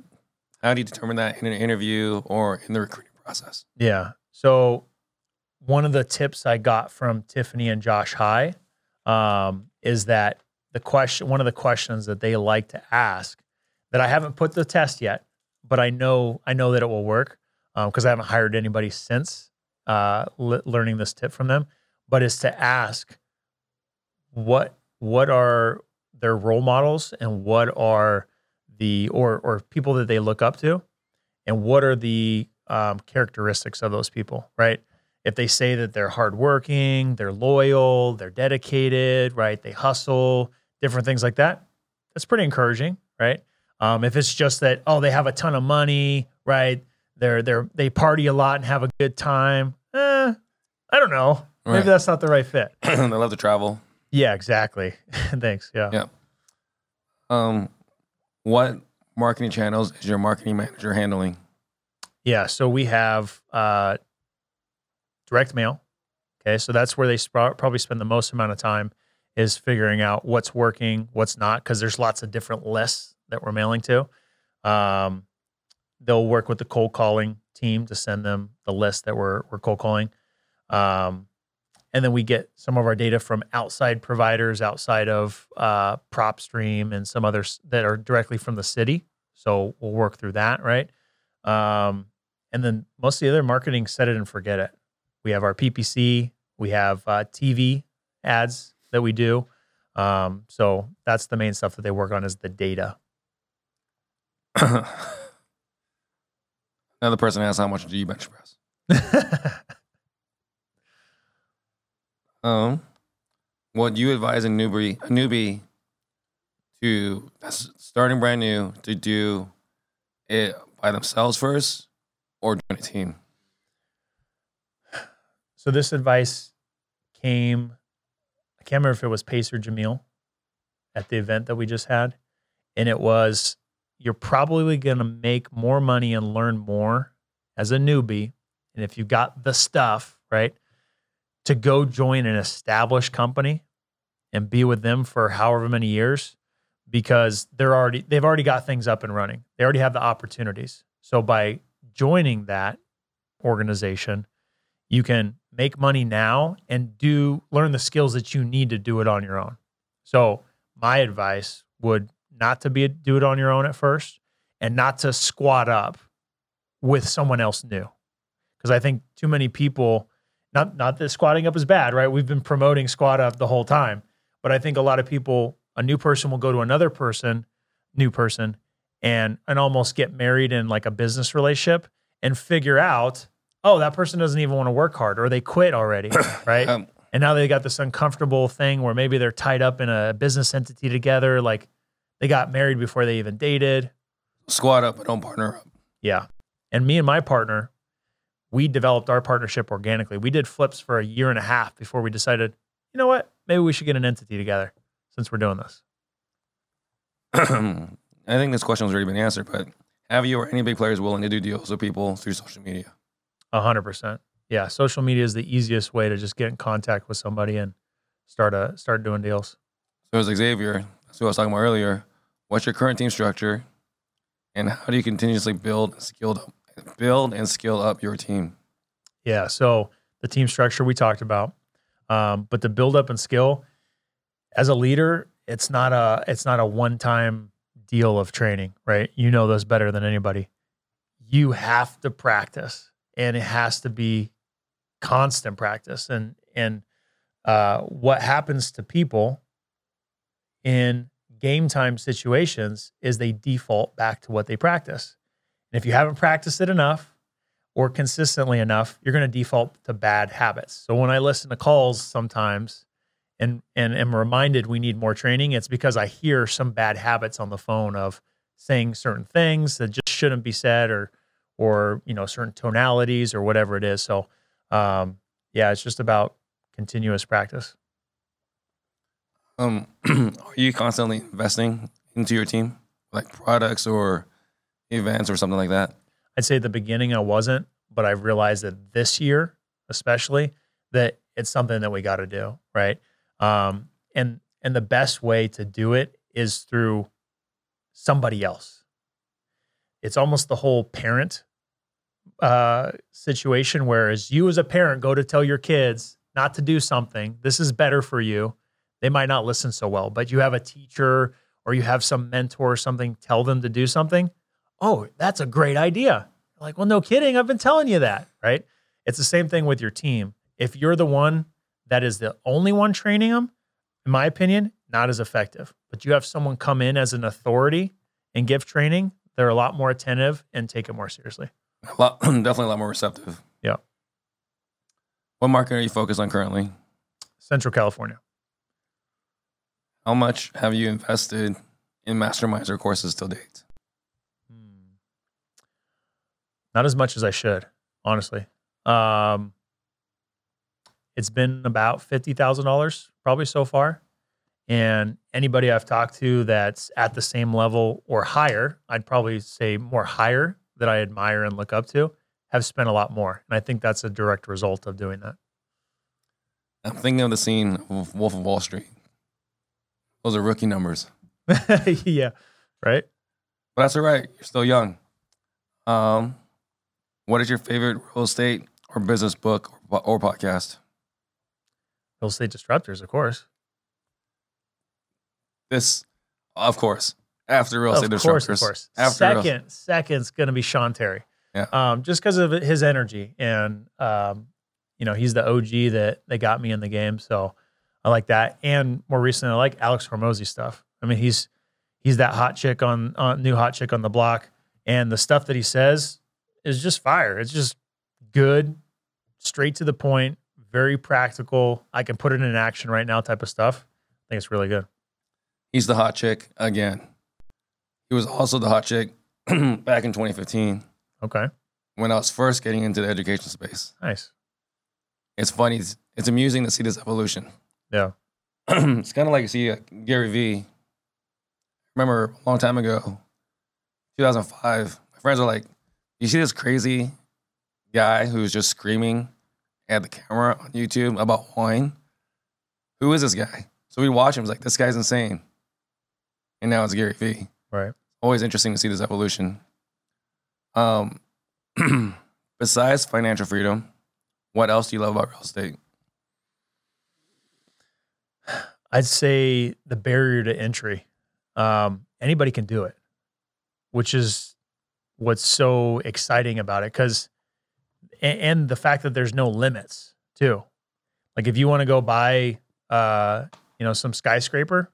How do you determine that in an interview or in the recruiting process? Yeah. So one of the tips I got from Tiffany and Josh High um, is that the question, one of the questions that they like to ask, that I haven't put the test yet, but I know I know that it will work because I haven't hired anybody since uh, le- learning this tip from them. But is to ask what what are their role models and what are the or or people that they look up to, and what are the um, characteristics of those people, right? If they say that they're hardworking, they're loyal, they're dedicated, right? They hustle, different things like that. That's pretty encouraging, right? Um, if it's just that, oh, they have a ton of money, right? They're they're they party a lot and have a good time. Eh, I don't know. Maybe Right. that's not the right fit. (clears throat) they love to travel. Yeah, exactly. (laughs) Thanks. Yeah. Yeah. Um, what marketing channels is your marketing manager handling? Yeah, so we have uh, direct mail. Okay, so that's where they sp- probably spend the most amount of time is figuring out what's working, what's not, because there's lots of different lists that we're mailing to. Um, they'll work with the cold calling team to send them the list that we're we're cold calling, um, and then we get some of our data from outside providers, outside of uh, PropStream and some others that are directly from the city. So we'll work through that, right? Um, and then most of the other marketing, set it and forget it. We have our PPC, we have uh, TV ads that we do. Um, so that's the main stuff that they work on is the data. (laughs) Another person asks, how much do you bench press? (laughs) Um, what do you advise a newbie, a newbie to that's starting brand new to do it by themselves first or join a team? So this advice came, I can't remember if it was Pace or Jamil at the event that we just had. And it was, you're probably going to make more money and learn more as a newbie. And if you've got the stuff, right, to go join an established company and be with them for however many years because they're already they've already got things up and running. They already have the opportunities. So by joining that organization, you can make money now and do learn the skills that you need to do it on your own. So my advice would not to be do it on your own at first and not to squad up with someone else new. Because I think too many people not not that squatting up is bad, right? We've been promoting squad up the whole time. But I think a lot of people, a new person will go to another person, new person, and and almost get married in like a business relationship and figure out, oh, that person doesn't even want to work hard or they quit already, (coughs) right? Um, and now they got this uncomfortable thing where maybe they're tied up in a business entity together, like they got married before they even dated. squad up, but don't partner up. Yeah. And me and my partner, we developed our partnership organically. We did flips for a year and a half before we decided, you know what? Maybe we should get an entity together since we're doing this. (coughs) I think this question has already been answered, but have you or any big players willing to do deals with people through social media? A hundred percent. Yeah. Social media is the easiest way to just get in contact with somebody and start a start doing deals. So as Xavier, that's what I was talking about earlier. What's your current team structure, and how do you continuously build and scale up, build and scale up your team? Yeah. So the team structure we talked about, um, but the build up and skill as a leader, it's not a it's not a one time deal of training, right? You know this better than anybody. You have to practice, and it has to be constant practice. And and uh, what happens to people in game time situations is they default back to what they practice. And if you haven't practiced it enough, or consistently enough, you're going to default to bad habits. So when I listen to calls sometimes and and am reminded we need more training, it's because I hear some bad habits on the phone of saying certain things that just shouldn't be said or or you know certain tonalities or whatever it is. So um, yeah, it's just about continuous practice. Um, (clears throat) are you constantly investing into your team, like products or events or something like that? I'd say at the beginning I wasn't, but I've realized that this year, especially, that it's something that we got to do, right? Um, and and the best way to do it is through somebody else. It's almost the whole parent uh, situation, whereas you as a parent go to tell your kids not to do something. This is better for you. They might not listen so well, but you have a teacher or you have some mentor or something tell them to do something oh, that's a great idea. Like, well, no kidding. I've been telling you that, right? It's the same thing with your team. If you're the one that is the only one training them, in my opinion, not as effective. But you have someone come in as an authority and give training, they're a lot more attentive and take it more seriously. A lot, (clears throat) definitely a lot more receptive. Yeah. What market are you focused on currently? Central California. How much have you invested in masterminds or courses till date? Not as much as I should, honestly. Um, it's been about fifty thousand dollars probably so far, and anybody I've talked to that's at the same level or higher, I'd probably say more higher that I admire and look up to, have spent a lot more, and I think that's a direct result of doing that. I'm thinking of the scene of Wolf of Wall Street. Those are rookie numbers, (laughs) yeah, right. but that's all right. You're still young. Um, what is your favorite real estate or business book or, or podcast? Real estate disruptors, of course. This, of course, after real estate Of course, of course. After real- second, second's going to be Sean Terry. Yeah. Um, just because of his energy and um, you know he's the OG that that got me in the game, so I like that. And more recently, I like Alex Hormozi stuff. I mean, he's he's that hot chick on, on new hot chick on the block, and the stuff that he says is just fire. It's just good, straight to the point, very practical. I can put it in action right now, type of stuff. I think it's really good. He's the hot chick again. He was also the hot chick (clears throat) back in 2015 Okay, when I was first getting into the education space. nice. It's funny. It's, it's amusing to see this evolution. Yeah, (clears throat) it's kind of like you see uh, Gary Vee. Remember a long time ago, 2005, my friends were like, you see this crazy guy who's just screaming had the camera on YouTube about wine. Who is this guy? So we watch him. It's like this guy's insane. And now it's Gary Vee. Right. Always interesting to see this evolution. Um, (clears throat) besides financial freedom, what else do you love about real estate? I'd say the barrier to entry. Um, anybody can do it, which is what's so exciting about it. Because, and, the fact that there's no limits too. Like if you want to go buy, uh, you know, some skyscraper,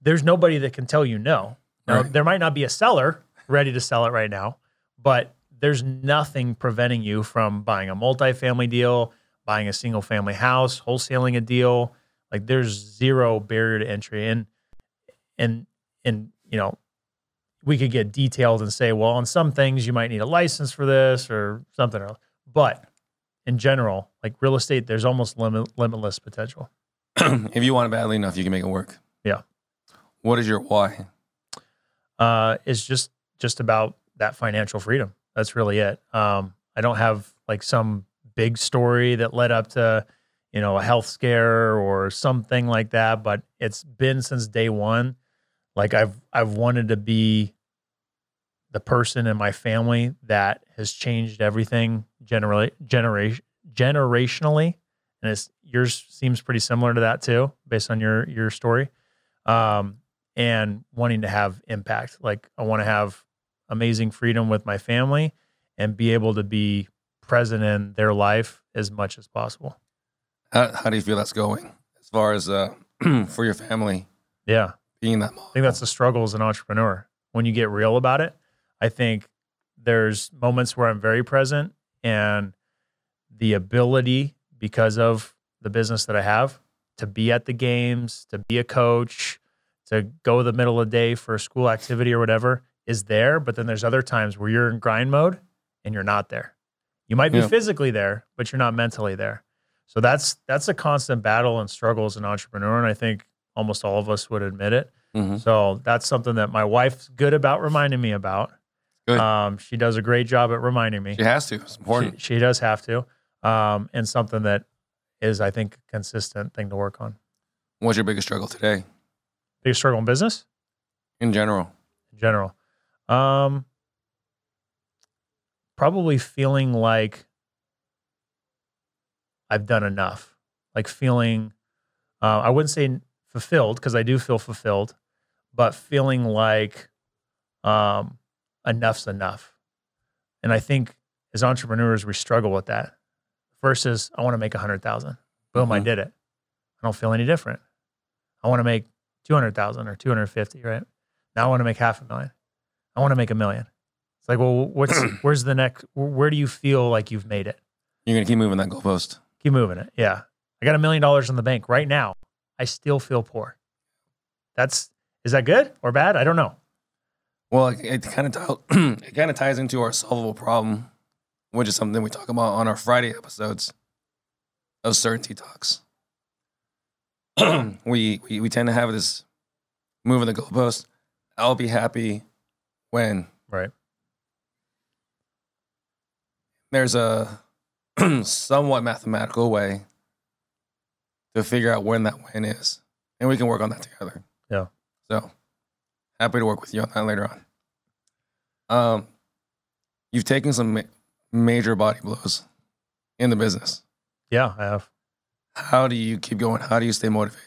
there's nobody that can tell you no. Now Right. there might not be a seller ready to sell it right now, but there's nothing preventing you from buying a multifamily deal, buying a single family house, wholesaling a deal. Like there's zero barrier to entry. And and and you know, we could get detailed and say, well, on some things you might need a license for this or something else. But in general, like real estate, there's almost limit, limitless potential. (clears throat) if you want it badly enough, you can make it work. What is your why? uh, is just just about that financial freedom. That's really it. Um, I don't have like some big story that led up to, you know, a health scare or something like that. But it's been since day one. Like I've I've wanted to be the person in my family that has changed everything generally generation generationally, and it's yours seems pretty similar to that too, based on your your story. Um, and wanting to have impact. Like I want to have amazing freedom with my family and be able to be present in their life as much as possible. How, how do you feel that's going as far as uh, (clears throat) for your family Yeah. being that mom. I think that's the struggle as an entrepreneur. When you get real about it, I think there's moments where I'm very present and the ability because of the business that I have to be at the games, to be a coach, to go the middle of the day for a school activity or whatever is there. But then there's other times where you're in grind mode and you're not there. You might be Yeah. physically there, but you're not mentally there. So that's that's a constant battle and struggle as an entrepreneur. And I think almost all of us would admit it. Mhm. So that's something that my wife's good about reminding me about. Good. Um, she does a great job at reminding me. She has to. It's important. She, she does have to. Um, and something that is, I think, a consistent thing to work on. What's your biggest struggle today Biggest struggle in business in general? in general. Um, probably feeling like I've done enough. Like feeling, uh, I wouldn't say fulfilled because I do feel fulfilled, but feeling like um, enough's enough. And I think as entrepreneurs, we struggle with that. versus I want to make a hundred thousand. Boom, I Mhm. did it. I don't feel any different. I want to make two hundred thousand or two hundred fifty. Right now, I want to make half a million. I want to make a million. It's like, well, what's (clears throat) where's the next? Where do you feel like you've made it? You're gonna keep moving that goalpost. Keep moving it. Yeah, I got a million dollars in the bank right now. I still feel poor. That's is that good or bad? I don't know. Well, it, it kind of (clears throat) it kind of ties into our solvable problem, which is something we talk about on our Friday episodes of certainty talks. (clears throat) we, we we tend to have this moving the goalpost. I'll be happy when Right. there's a (clears throat) somewhat mathematical way to figure out when that win is, and we can work on that together. Yeah. So happy to work with you on that later on. Um, you've taken some ma- major body blows in the business. Yeah, I have. How do you keep going? How do you stay motivated?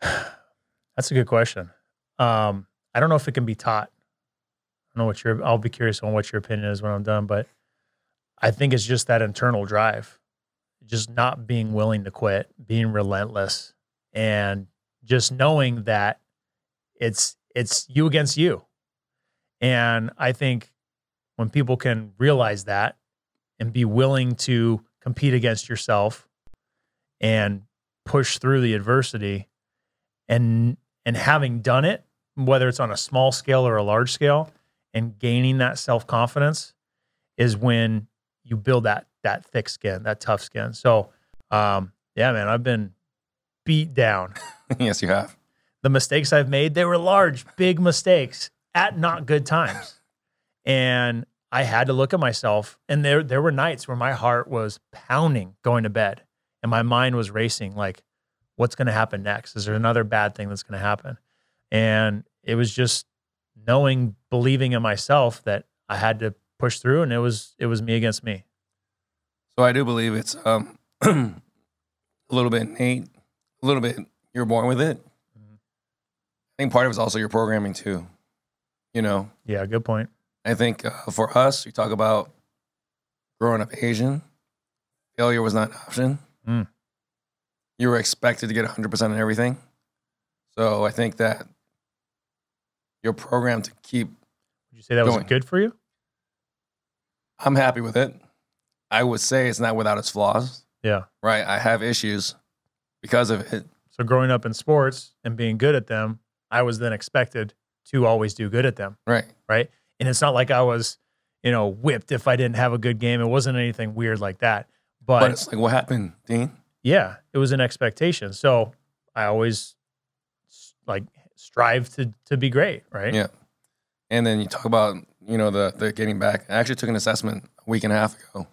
(sighs) That's a good question. Um, I don't know if it can be taught. I don't know what your. I'll be curious on what your opinion is when I'm done, but I think it's just that internal drive, just not being willing to quit, being relentless, and just knowing that it's it's you against you. And I think when people can realize that and be willing to compete against yourself and push through the adversity and and having done it whether it's on a small scale or a large scale and gaining that self-confidence is when you build that that thick skin that tough skin. So um yeah man i've been beat down. (laughs) Yes, you have. the mistakes i've made they were large big mistakes at not good times. And I had to look at myself, and there there were nights where my heart was pounding going to bed, and my mind was racing. Like, what's going to happen next? Is there another bad thing that's going to happen? And it was just knowing, believing in myself that I had to push through, and it was it was me against me. So I do believe it's um, (clears throat) a little bit innate, a little bit you're born with it. Mhm. I think part of it's also your programming too. You know, Yeah, good point. I think uh, for us, you talk about growing up Asian, failure was not an option. Mm. You were expected to get 100% in everything. So I think that you're programmed to keep, Would you say that was Going. good for you? I'm happy with it. I would say it's not without its flaws, Yeah. right? I have issues because of it. So growing up in sports and being good at them, I was then expected to always do good at them. Right. right? And it's not like I was, you know, whipped if I didn't have a good game. It wasn't anything weird like that. But, But it's like, what happened, Dean? yeah, it was an expectation. So I always like strive to to be great, right? Yeah. And then you talk about, you know, the the getting back. I actually took an assessment a week and a half ago.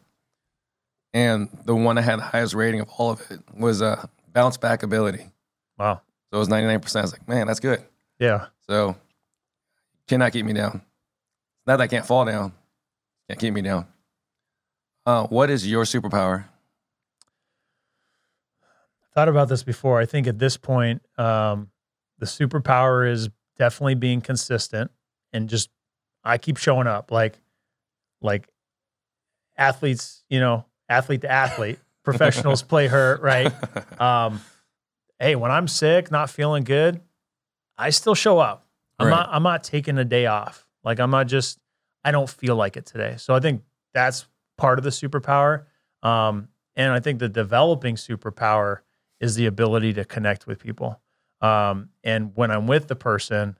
And the one I had the highest rating of all of it was uh, bounce back ability. Wow. So it was 99%. I was like, man, that's good. Yeah. So you cannot keep me down. Not that I can't fall down. Can't keep me down. Uh, what is your superpower? Thought about this before. I think at this point, um, the superpower is definitely being consistent and just I keep showing up like like athletes, you know, athlete to athlete. (laughs) Professionals play hurt, right? (laughs) um, hey, when I'm sick, not feeling good, I still show up. I'm Right. not I'm not taking a day off. Like I'm not just I don't feel like it today. So I think that's part of the superpower. Um, and I think the developing superpower is the ability to connect with people. Um, and when I'm with the person,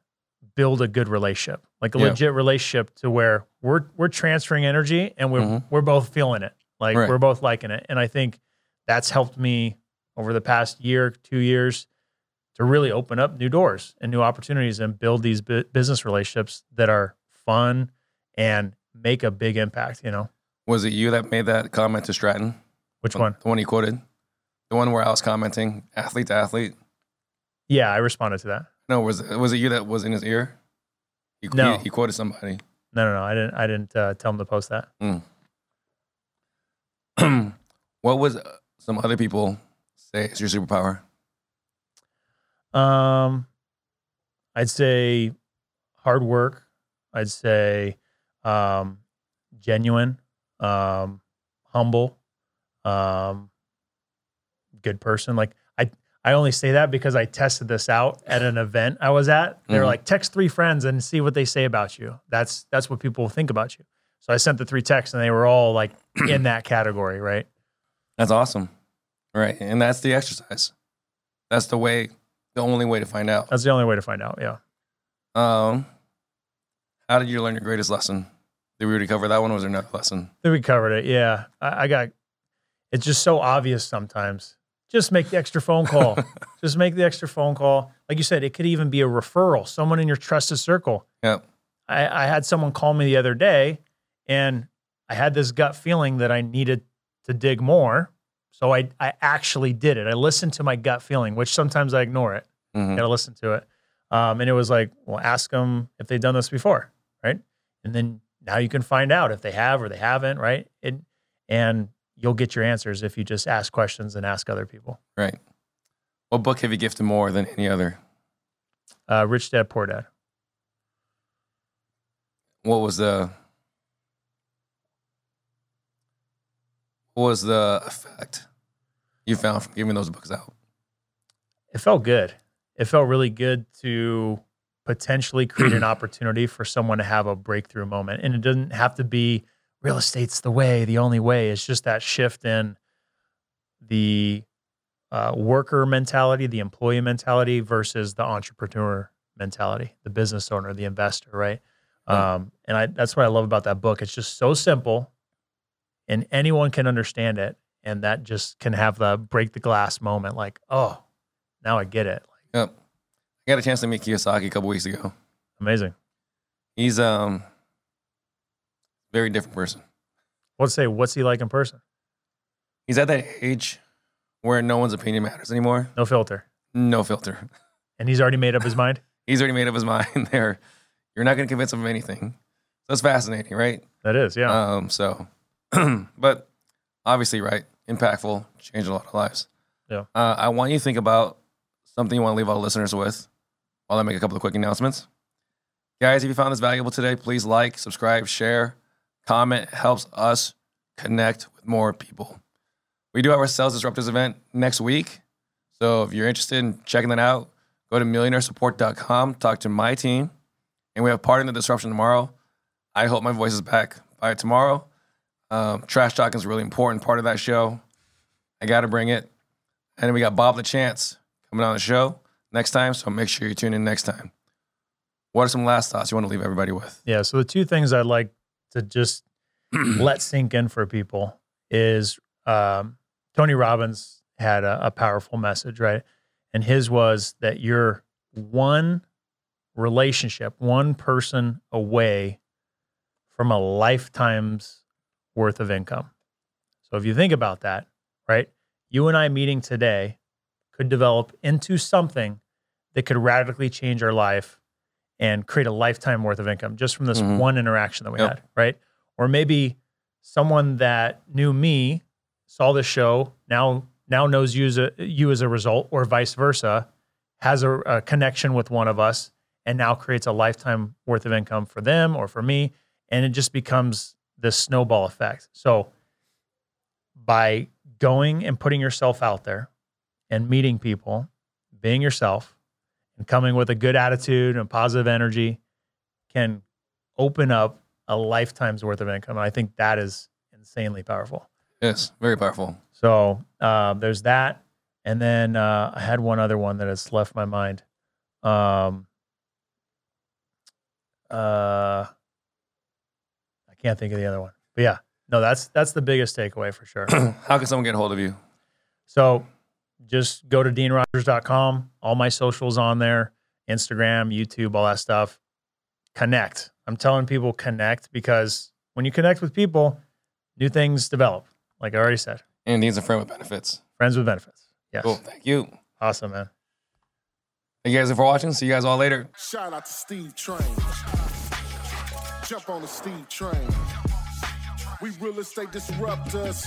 build a good relationship, like a Yeah. legit relationship to where we're we're transferring energy and we're Mhm. we're both feeling it. Like Right. we're both liking it. And I think that's helped me over the past year, two years to really open up new doors and new opportunities and build these bu- business relationships that are fun and make a big impact, you know. Was it you that made that comment to Stratton? Which one? The one he quoted? The one where I was commenting, athlete to athlete? Yeah, I responded to that. No, was it, was it you that was in his ear? He, No. he, he quoted somebody. No, no, no. I didn't I didn't uh, tell him to post that. (clears throat) what was uh, some other people say is your superpower? Um, I'd say hard work. I'd say um, genuine, um, humble, um, good person. Like I, I only say that because I tested this out at an event I was at. They were Mhm. like, text three friends and see what they say about you. That's that's what people think about you. So I sent the three texts and they were all like (clears throat) in that category, right? That's awesome. Right. And that's the exercise. That's the way, the only way to find out. That's the only way to find out. Yeah. Um, how did you learn your greatest lesson? Did we already cover that one? Or was there another lesson? think we covered it. Yeah. I, I got it's just so obvious sometimes. Just make the extra phone call. (laughs) just make the extra phone call. Like you said, it could even be a referral, someone in your trusted circle. Yep. I, I had someone call me the other day and I had this gut feeling that I needed to dig more. So I, I actually did it. I listened to my gut feeling, which sometimes I ignore it. Mhm. Got to listen to it. Um, and it was like, well, ask them if they've done this before, right? And then now you can find out if they have or they haven't, right? And and you'll get your answers if you just ask questions and ask other people. Right. What book have you gifted more than any other? Uh, Rich Dad Poor Dad. What was the what was the effect you found from giving those books out? It felt good. It felt really good to potentially create an (clears throat) opportunity for someone to have a breakthrough moment. And it doesn't have to be real estate's the way, the only way. It's just that shift in the uh, worker mentality, the employee mentality versus the entrepreneur mentality, the business owner, the investor, right? Um, and I, that's what I love about that book. It's just so simple and anyone can understand it. And that just can have the break the glass moment like, oh, now I get it. Like, Yep. I got a chance to meet Kiyosaki a couple weeks ago. amazing. He's um Very different person. Let's say, what's he like in person? He's at that age where no one's opinion matters anymore. No filter. No filter. And he's already made up his mind. (laughs) He's already made up his mind (laughs) there. You're not going to convince him of anything. So it's fascinating, right? That is, yeah. Um, so, (clears throat) but obviously, right? Impactful, changed a lot of lives. Yeah. Uh, I want you to think about something you want to leave all listeners with while I make a couple of quick announcements. Guys, if you found this valuable today, please like, subscribe, share, comment. It helps us connect with more people. We do have our Sales Disruptors event next week. So if you're interested in checking that out, go to millionairesupport.com, talk to my team, and we have part in the disruption tomorrow. I hope my voice is back by tomorrow. Um, trash talking is a really important part of that show. I got to bring it. And then we got Bob the Chance coming on the show next time. So make sure you tune in next time. What are some last thoughts you want to leave everybody with? Yeah. So the two things I'd like to just (clears throat) let sink in for people is um, Tony Robbins had a, a powerful message, right? And his was that you're one relationship, one person away from a lifetime's worth of income. So if you think about that, right? You and I meeting today could develop into something that could radically change our life and create a lifetime worth of income just from this Mhm. one interaction that we Yep. had, right? Or maybe someone that knew me saw this show now now knows you as a, you as a result, or vice versa, has a, a connection with one of us, and now creates a lifetime worth of income for them or for me, and it just becomes this snowball effect. So by going and putting yourself out there and meeting people, being yourself, and coming with a good attitude and positive energy can open up a lifetime's worth of income. And I think that is insanely powerful. Yes, very powerful. So um, there's that. And then uh, I had one other one that has left my mind. Um, uh, I can't think of the other one. But yeah, no, that's that's the biggest takeaway for sure. (clears throat) How can someone get a hold of you? So just go to deanrogers.com. All my socials on there Instagram, YouTube, all that stuff. Connect. I'm telling people connect because when you connect with people, new things develop. Like I already said, And Dean's a friend with benefits. friends with benefits. Yes. Cool. Thank you. Awesome, man. Thank you guys for watching. See you guys all later. Shout out to Steve Trang. Jump on the Steve Train. We real estate disruptors.